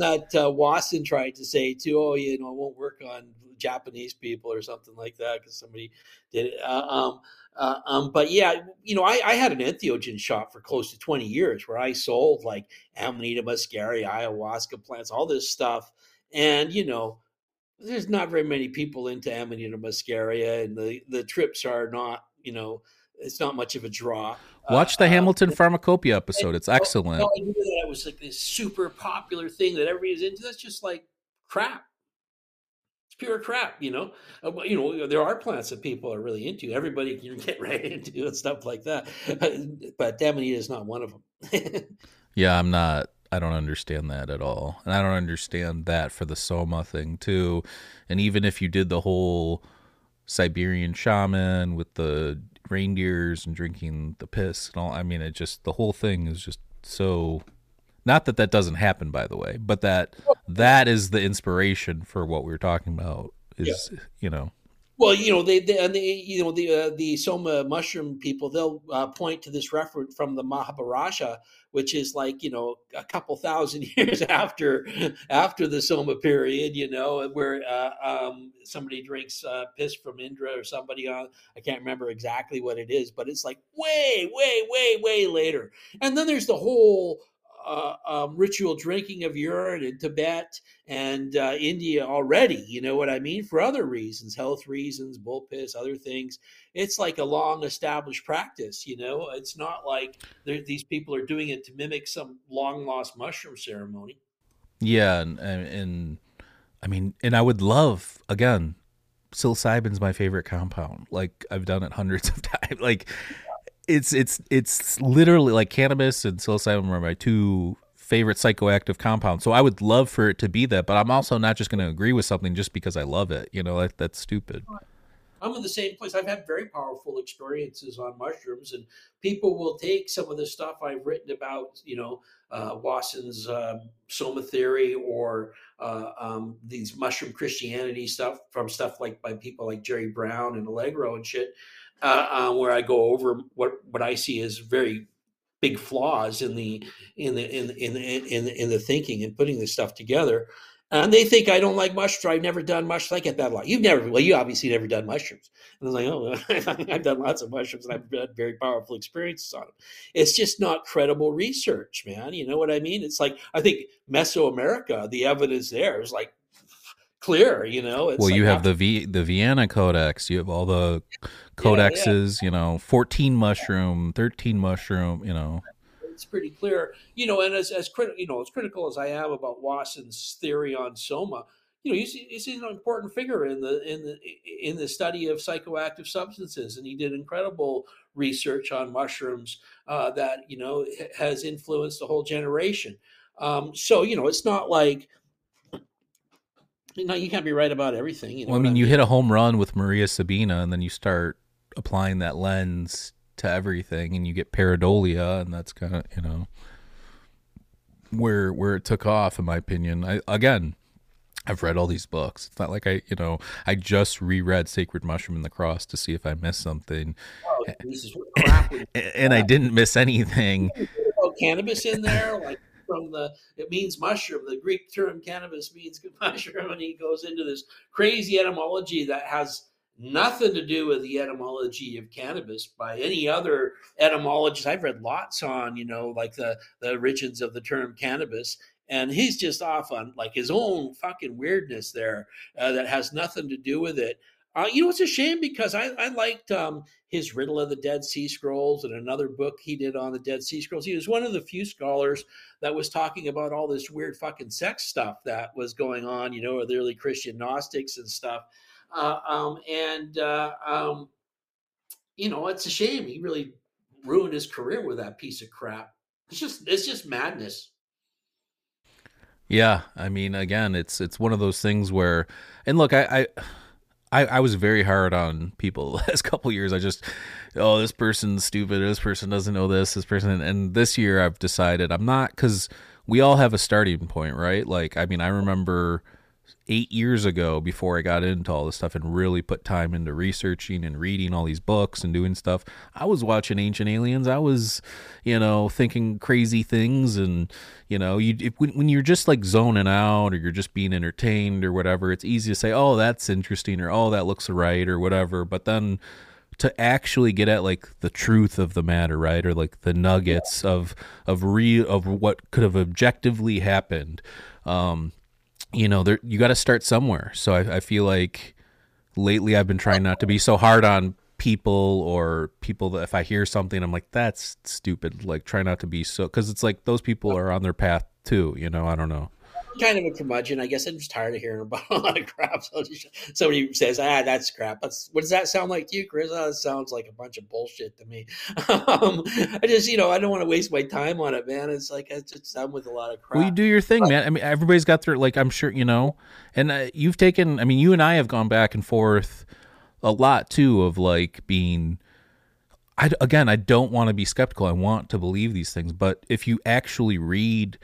That uh, Wasson tried to say too, oh, you know, it won't work on Japanese people or something like that because somebody did it. Uh, um, uh, um, but yeah, you know, I, I, had an entheogen shop for close to 20 years where I sold like Amanita muscaria, ayahuasca plants, all this stuff. And, you know, there's not very many people into Amanita muscaria, and the, the trips are not, you know, it's not much of a draw. Watch the uh, Hamilton uh, Pharmacopoeia episode. It's excellent. I knew that was like this super popular thing that everybody's into. That's just like crap It's pure crap, you know. Uh, you know, there are plants that people are really into. Everybody can get right into and stuff like that. But Amanita is not one of them. yeah, I'm not. I don't understand that at all, and I don't understand that for the soma thing too. And even if you did the whole Siberian shaman with the reindeers and drinking the piss and all, I mean, it just the whole thing is just so not that that doesn't happen, by the way, but that that is the inspiration for what we are talking about. Is yeah. you know. Well, you know, they, they and they, you know, the uh, the Soma mushroom people, they'll uh, point to this reference from the Mahabharata, which is like you know a couple thousand years after after the Soma period, you know, where uh, um, somebody drinks uh, piss from Indra or somebody on. I can't remember exactly what it is, but it's like way, way, way, way later. And then there's the whole uh, um, ritual drinking of urine in Tibet and uh, India already. You know what I mean? For other reasons, health reasons, bull piss, other things. It's like a long established practice. You know, it's not like these people are doing it to mimic some long lost mushroom ceremony. Yeah, and, and I mean, and I would love again. Psilocybin's my favorite compound. Like I've done it hundreds of times. Like it's it's it's literally like cannabis and psilocybin are my two favorite psychoactive compounds. So I would love for it to be that, but I'm also not just going to agree with something just because I love it. You know, that, that's stupid. I'm in the same place. I've had very powerful experiences on mushrooms, and people will take some of the stuff I've written about, you know, uh, Wasson's uh, Soma theory or uh, um, these mushroom Christianity stuff from stuff like by people like Jerry Brown and Allegro and shit uh, uh, where I go over what what I see as very big flaws in the in the in in in, in the thinking and putting this stuff together. And they think I don't like mushrooms. I've never done mushrooms. I get that a lot. You've never, well, you obviously never done mushrooms. And I was like, oh, I've done lots of mushrooms and I've had very powerful experiences on them. It's just not credible research, man. You know what I mean? It's like, I think Mesoamerica, the evidence there is like clear, you know. well, like you have the v, the Vienna Codex. You have all the codexes. Yeah, yeah. You know, fourteen mushroom, thirteen mushroom. You know, it's pretty clear. You know, and as as critical, you know, as critical as I am about Wasson's theory on soma, you know, he's, he's an important figure in the in the in the study of psychoactive substances, and he did incredible research on mushrooms uh, that you know has influenced a whole generation. Um, so you know, it's not like no, you can't be right about everything. You know well, I mean, I mean, you hit a home run with Maria Sabina, and then you start applying that lens to everything, and you get pareidolia, and that's kind of you know where where it took off, in my opinion. I again, I've read all these books. It's not like I, you know, I just reread Sacred Mushroom and the Cross to see if I missed something, oh, and I didn't miss anything. Cannabis in there, like from the it means mushroom. The Greek term cannabis means mushroom, and he goes into this crazy etymology that has nothing to do with the etymology of cannabis by any other etymologists. I've read lots on, you know, like the the origins of the term cannabis, and he's just off on like his own fucking weirdness there uh, that has nothing to do with it. Uh, you know, it's a shame because I, I liked um, his Riddle of the Dead Sea Scrolls and another book he did on the Dead Sea Scrolls. He was one of the few scholars that was talking about all this weird fucking sex stuff that was going on, you know, with the early Christian Gnostics and stuff. Uh, um, and, uh, um, you know, it's a shame. He really ruined his career with that piece of crap. It's just, it's just madness. Yeah, I mean, again, it's it's one of those things where, and look, I, I I, I was very hard on people the last couple years. I just, oh, this person's stupid. This person doesn't know this. This person, and this year I've decided I'm not because we all have a starting point, right? Like, I mean, I remember eight years ago before I got into all this stuff and really put time into researching and reading all these books and doing stuff. I was watching Ancient Aliens. I was, you know, thinking crazy things and, you know, you if, when, when you're just like zoning out or you're just being entertained or whatever, it's easy to say, "Oh, that's interesting," or "Oh, that looks right," or whatever. But then to actually get at like the truth of the matter, right, or like the nuggets of of real of what could have objectively happened. Um, you know, there you got to start somewhere. So I, I feel like lately I've been trying not to be so hard on people or people that if I hear something, I'm like, that's stupid. Like, try not to be so, because it's like those people are on their path too. You know, I don't know kind of a curmudgeon. I guess I'm just tired of hearing about a lot of crap. So somebody says, "Ah, that's crap." That's what does that sound like to you, Chris? Oh, that sounds like a bunch of bullshit to me. um, I just, you know, I don't want to waste my time on it, man. It's like it's just done with a lot of crap. Well, you do your thing, but, man. I mean, everybody's got their like. I'm sure you know, and uh, you've taken. I mean, you and I have gone back and forth a lot too of like being. I, again, I don't want to be skeptical. I want to believe these things, but if you actually read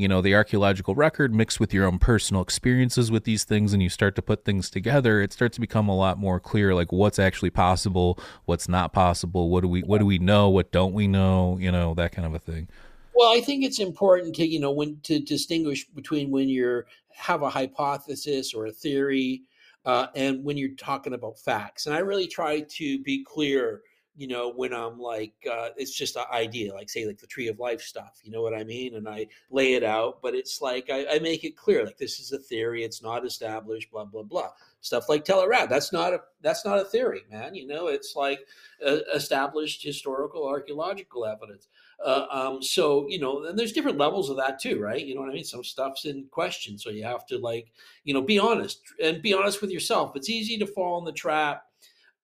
you know the archaeological record mixed with your own personal experiences with these things and you start to put things together it starts to become a lot more clear like what's actually possible what's not possible what do we what do we know what don't we know you know that kind of a thing. Well i think it's important to you know when to distinguish between when you're have a hypothesis or a theory uh, and when you're talking about facts. And i really try to be clear you know, when I'm like, uh, it's just an idea, like say, like the tree of life stuff, you know what I mean? And I lay it out, but it's like, I, I make it clear, like this is a theory, it's not established, blah, blah, blah. Stuff like Tel Arad, that's not a, that's not a theory, man. You know, it's like uh, established historical archaeological evidence. Uh, um, so, you know, and there's different levels of that too, right? You know what I mean? Some stuff's in question. So you have to like, you know, be honest and be honest with yourself. It's easy to fall in the trap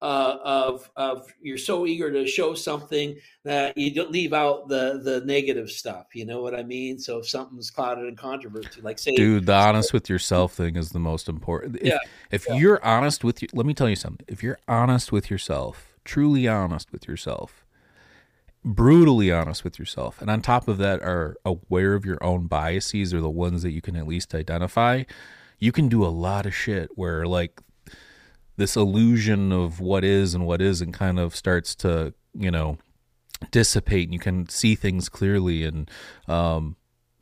uh, of of you're so eager to show something that you don't leave out the the negative stuff. You know what I mean? So if something's clouded in controversy, like say, Dude, the honest with yourself thing is the most important. If, Yeah, if yeah. you're honest with you, let me tell you something. If you're honest with yourself, truly honest with yourself, brutally honest with yourself, and on top of that are aware of your own biases or the ones that you can at least identify, you can do a lot of shit where like this illusion of what is and what isn't kind of starts to, you know, dissipate and you can see things clearly and um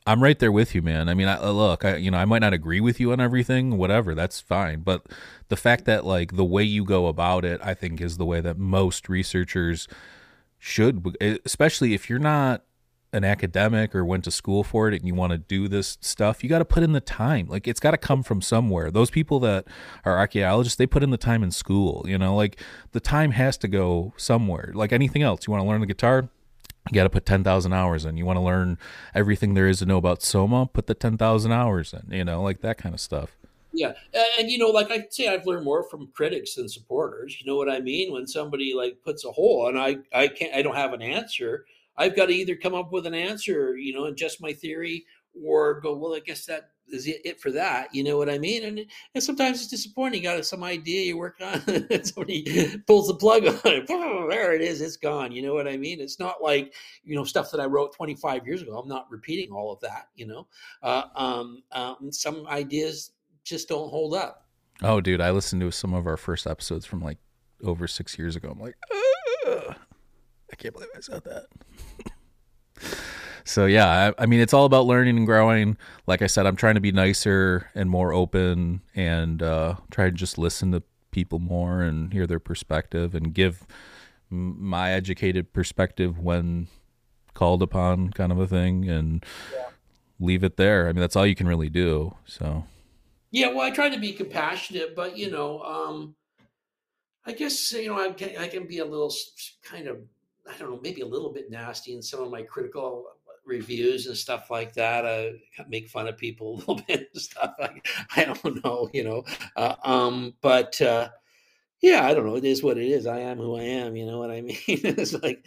I'm right there with you, man. I mean, I, look, I, you know, I might not agree with you on everything, whatever, that's fine. But the fact that like the way you go about it, I think, is the way that most researchers should, especially if you're not an academic or went to school for it and you want to do this stuff, you got to put in the time. Like it's got to come from somewhere. Those people that are archaeologists, they put in the time in school. You know, like the time has to go somewhere. Like anything else, you want to learn the guitar, you got to put 10,000 hours in. You want to learn everything there is to know about Soma, put the 10,000 hours in, you know, like that kind of stuff. Yeah, and, you know, like I say, I've learned more from critics than supporters. You know what I mean? When somebody like puts a hole, and I, I can't, I don't have an answer. I've got to either come up with an answer, you know, and just my theory, or go, well, I guess that is it for that. You know what I mean? And and sometimes it's disappointing. You got some idea you work on, and somebody pulls the plug on it. There it is. It's gone. You know what I mean? It's not like you know stuff that I wrote 25 years ago. I'm not repeating all of that. You know, uh, um, um, some ideas just don't hold up. Oh, dude, I listened to some of our first episodes from like over six years ago. I'm like. I can't believe I said that. so yeah, I, I, mean, it's all about learning and growing. Like I said, I'm trying to be nicer and more open, and uh, try to just listen to people more and hear their perspective and give my educated perspective when called upon, kind of a thing, and yeah. leave it there. I mean, that's all you can really do. So. Yeah, well, I try to be compassionate, but you know, um, I guess you know I can, I can be a little kind of I don't know, maybe a little bit nasty in some of my critical reviews and stuff like that. I make fun of people a little bit and stuff. I, I don't know, you know. Uh, um, but uh, yeah, I don't know. It is what it is. I am who I am. You know what I mean? it's like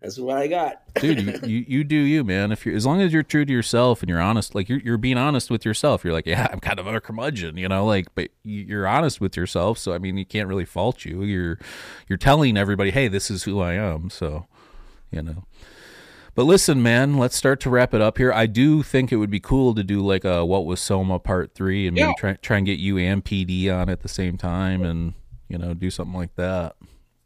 that's what I got, dude. You, you, you do you, man. If you as long as you're true to yourself and you're honest, like you're you're being honest with yourself. You're like, yeah, I'm kind of a curmudgeon, you know, like, but you're honest with yourself. So I mean, you can't really fault you. You're you're telling everybody, hey, this is who I am. So, you know. But listen, man, let's start to wrap it up here. I do think it would be cool to do like a what was Soma part three, and maybe try try and get you and PD on at the same time, and you know, do something like that,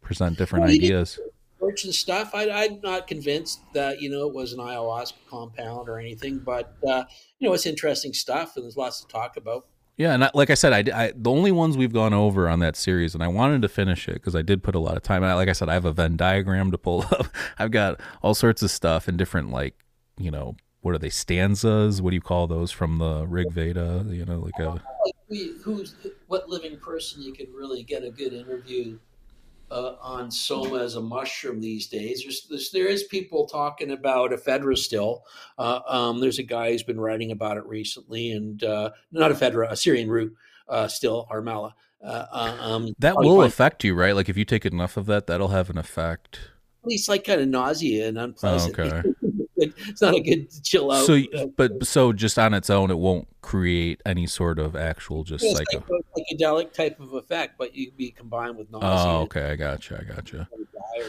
present different well, ideas. Research and stuff. I, am not convinced that you know it was an ayahuasca compound or anything, but uh, you know, it's interesting stuff, and there's lots to talk about. Yeah, and I, like I said, I, I, the only ones we've gone over on that series, and I wanted to finish it because I did put a lot of time. I, like I said, I have a Venn diagram to pull up. I've got all sorts of stuff and different like you know what are they stanzas? What do you call those from the Rig Veda? You know, like a who's what living person you can really get a good interview uh, on soma as a mushroom these days. There's, there's there is people talking about ephedra still. Uh, um, there's a guy who's been writing about it recently, and uh, not ephedra, a Syrian rue uh, still Harmala. Uh, um, that will affect you, right? Like if you take enough of that, that'll have an effect. At least like kind of nausea and unpleasant. Oh, okay. it's not a good chill out. So, but so just on its own, it won't create any sort of actual just it's psycho like psychedelic type of effect, but you'd be combined with nausea. Oh, okay, I gotcha, I gotcha.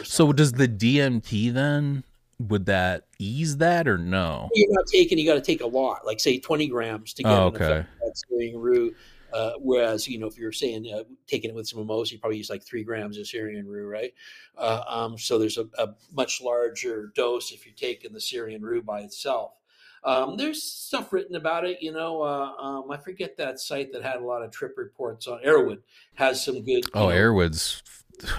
So, does the DMT then? Would that ease that or no? You're not taking. You got to take a lot, like say 20 grams to get oh, okay. That's Syrian rue. Uh, whereas, you know, if you're saying uh, taking it with some mimosa, you probably use like three grams of Syrian rue, right? Uh, um, so there's a, a, much larger dose if you're taking the Syrian rue by itself. Um, there's stuff written about it, you know. Uh, um, I forget that site that had a lot of trip reports on Erowid has some good. Oh, know, Erowid's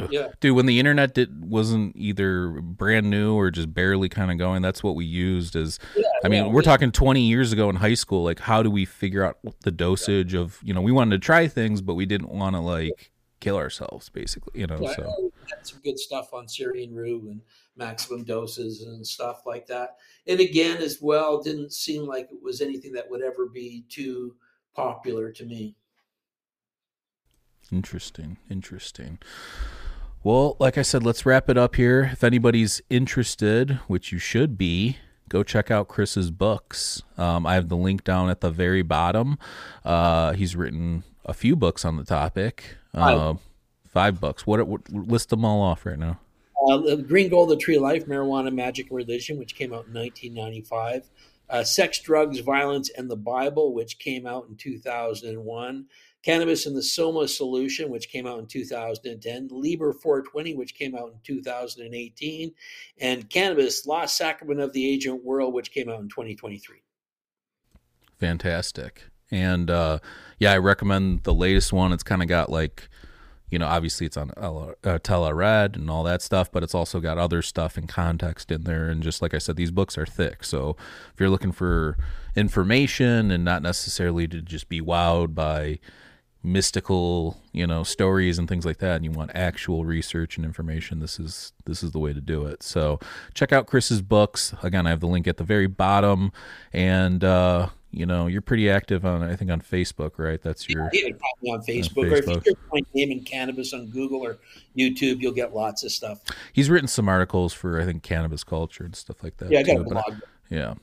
Yeah. dude when the internet did wasn't either brand new or just barely kind of going that's what we used as Yeah, i mean yeah, we're we- talking 20 years ago in high school like how do we figure out the dosage of you know we wanted to try things but we didn't want to like kill ourselves basically you know Yeah, so we had some good stuff on Syrian Rue and maximum doses and stuff like that. And again, as well, didn't seem like it was anything that would ever be too popular to me. Interesting. Interesting. Well, like I said, let's wrap it up here. If anybody's interested, which you should be, go check out Chris's books. Um, I have the link down at the very bottom. Uh, he's written a few books on the topic. Uh, five books. What, what? List them all off right now. Uh, Green Gold, The Tree of Life, Marijuana, Magic, and Religion, which came out in 1995. Uh, Sex, Drugs, Violence, and the Bible, which came out in 2001. Cannabis and the Soma Solution, which came out in 2010. Liber 420, which came out in 2018. And Cannabis, Lost Sacrament of the Ancient World, which came out in 2023. Fantastic. And uh, yeah, I recommend the latest one. It's kind of got like, you know, obviously it's on uh, Tel Arad and all that stuff, but it's also got other stuff and context in there. And just like I said, these books are thick. So if you're looking for information and not necessarily to just be wowed by mystical, you know, stories and things like that, and you want actual research and information, this is this is the way to do it. So check out Chris's books. Again, I have the link at the very bottom, and uh, you know, you're pretty active on I think on Facebook, right? That's your You can find me on Facebook, or if you Facebook. my name in cannabis on Google or YouTube, you'll get lots of stuff. he's written some articles for I think cannabis culture and stuff like that. Yeah, I got too, a blog. Yeah.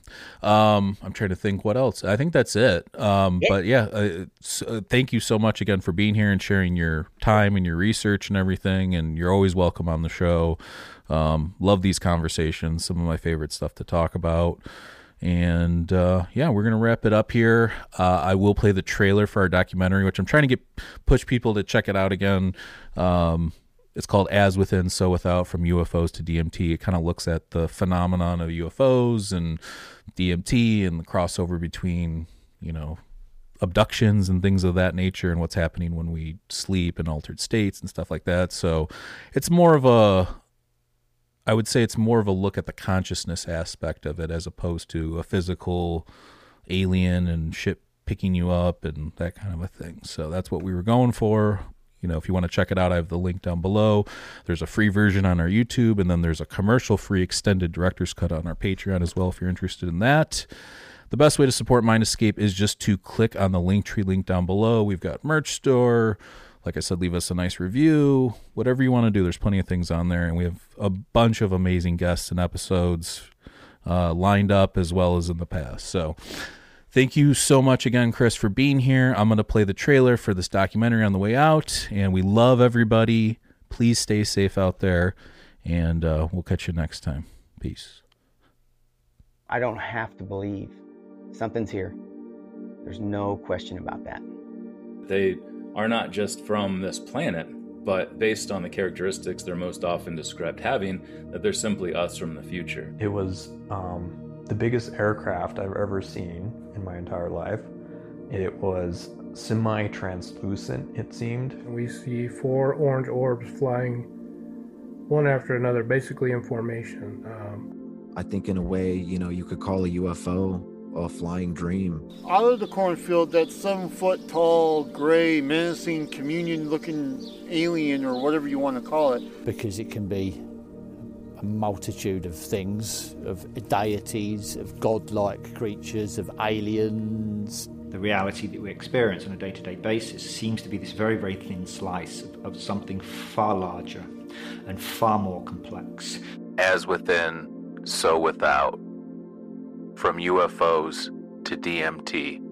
Um, I'm trying to think what else. I think that's it. Um, Yep. But yeah, uh, uh, thank you so much again for being here and sharing your time and your research and everything. And you're always welcome on the show. Um, love these conversations. Some of my favorite stuff to talk about. And uh, yeah, we're gonna wrap it up here. Uh, I will play the trailer for our documentary, which I'm trying to get push people to check it out again. Um, it's called As Within, So Without from UFOs to DMT. It kind of looks at the phenomenon of UFOs and DMT and the crossover between, you know, abductions and things of that nature and what's happening when we sleep in altered states and stuff like that. So it's more of a, I would say it's more of a look at the consciousness aspect of it as opposed to a physical alien and ship picking you up and that kind of a thing. So that's what we were going for. You know, if you want to check it out, I have the link down below. There's a free version on our YouTube, and then there's a commercial free extended director's cut on our Patreon as well if you're interested in that. The best way to support Mind Escape is just to click on the Linktree link down below. We've got merch store. Like I said, leave us a nice review. Whatever you want to do, there's plenty of things on there, and we have a bunch of amazing guests and episodes uh, lined up as well as in the past. So, thank you so much again, Chris, for being here. I'm going to play the trailer for this documentary on the way out, and we love everybody. Please stay safe out there, and uh, we'll catch you next time. Peace. I don't have to believe something's here. There's no question about that. They are not just from this planet, but based on the characteristics they're most often described having, that they're simply us from the future. It was um, the biggest aircraft I've ever seen in my entire life. It was semi translucent, it seemed. We see four orange orbs flying one after another, basically in formation. Um, I think, in a way, you know, you could call a UFO a flying dream. Out of the cornfield, that seven foot tall, gray, menacing, communion looking alien, or whatever you want to call it. because it can be a multitude of things, of deities, of godlike creatures, of aliens. The reality that we experience on a day to day basis seems to be this very, very thin slice of, of something far larger and far more complex. As within, so without. From UFOs to DMT.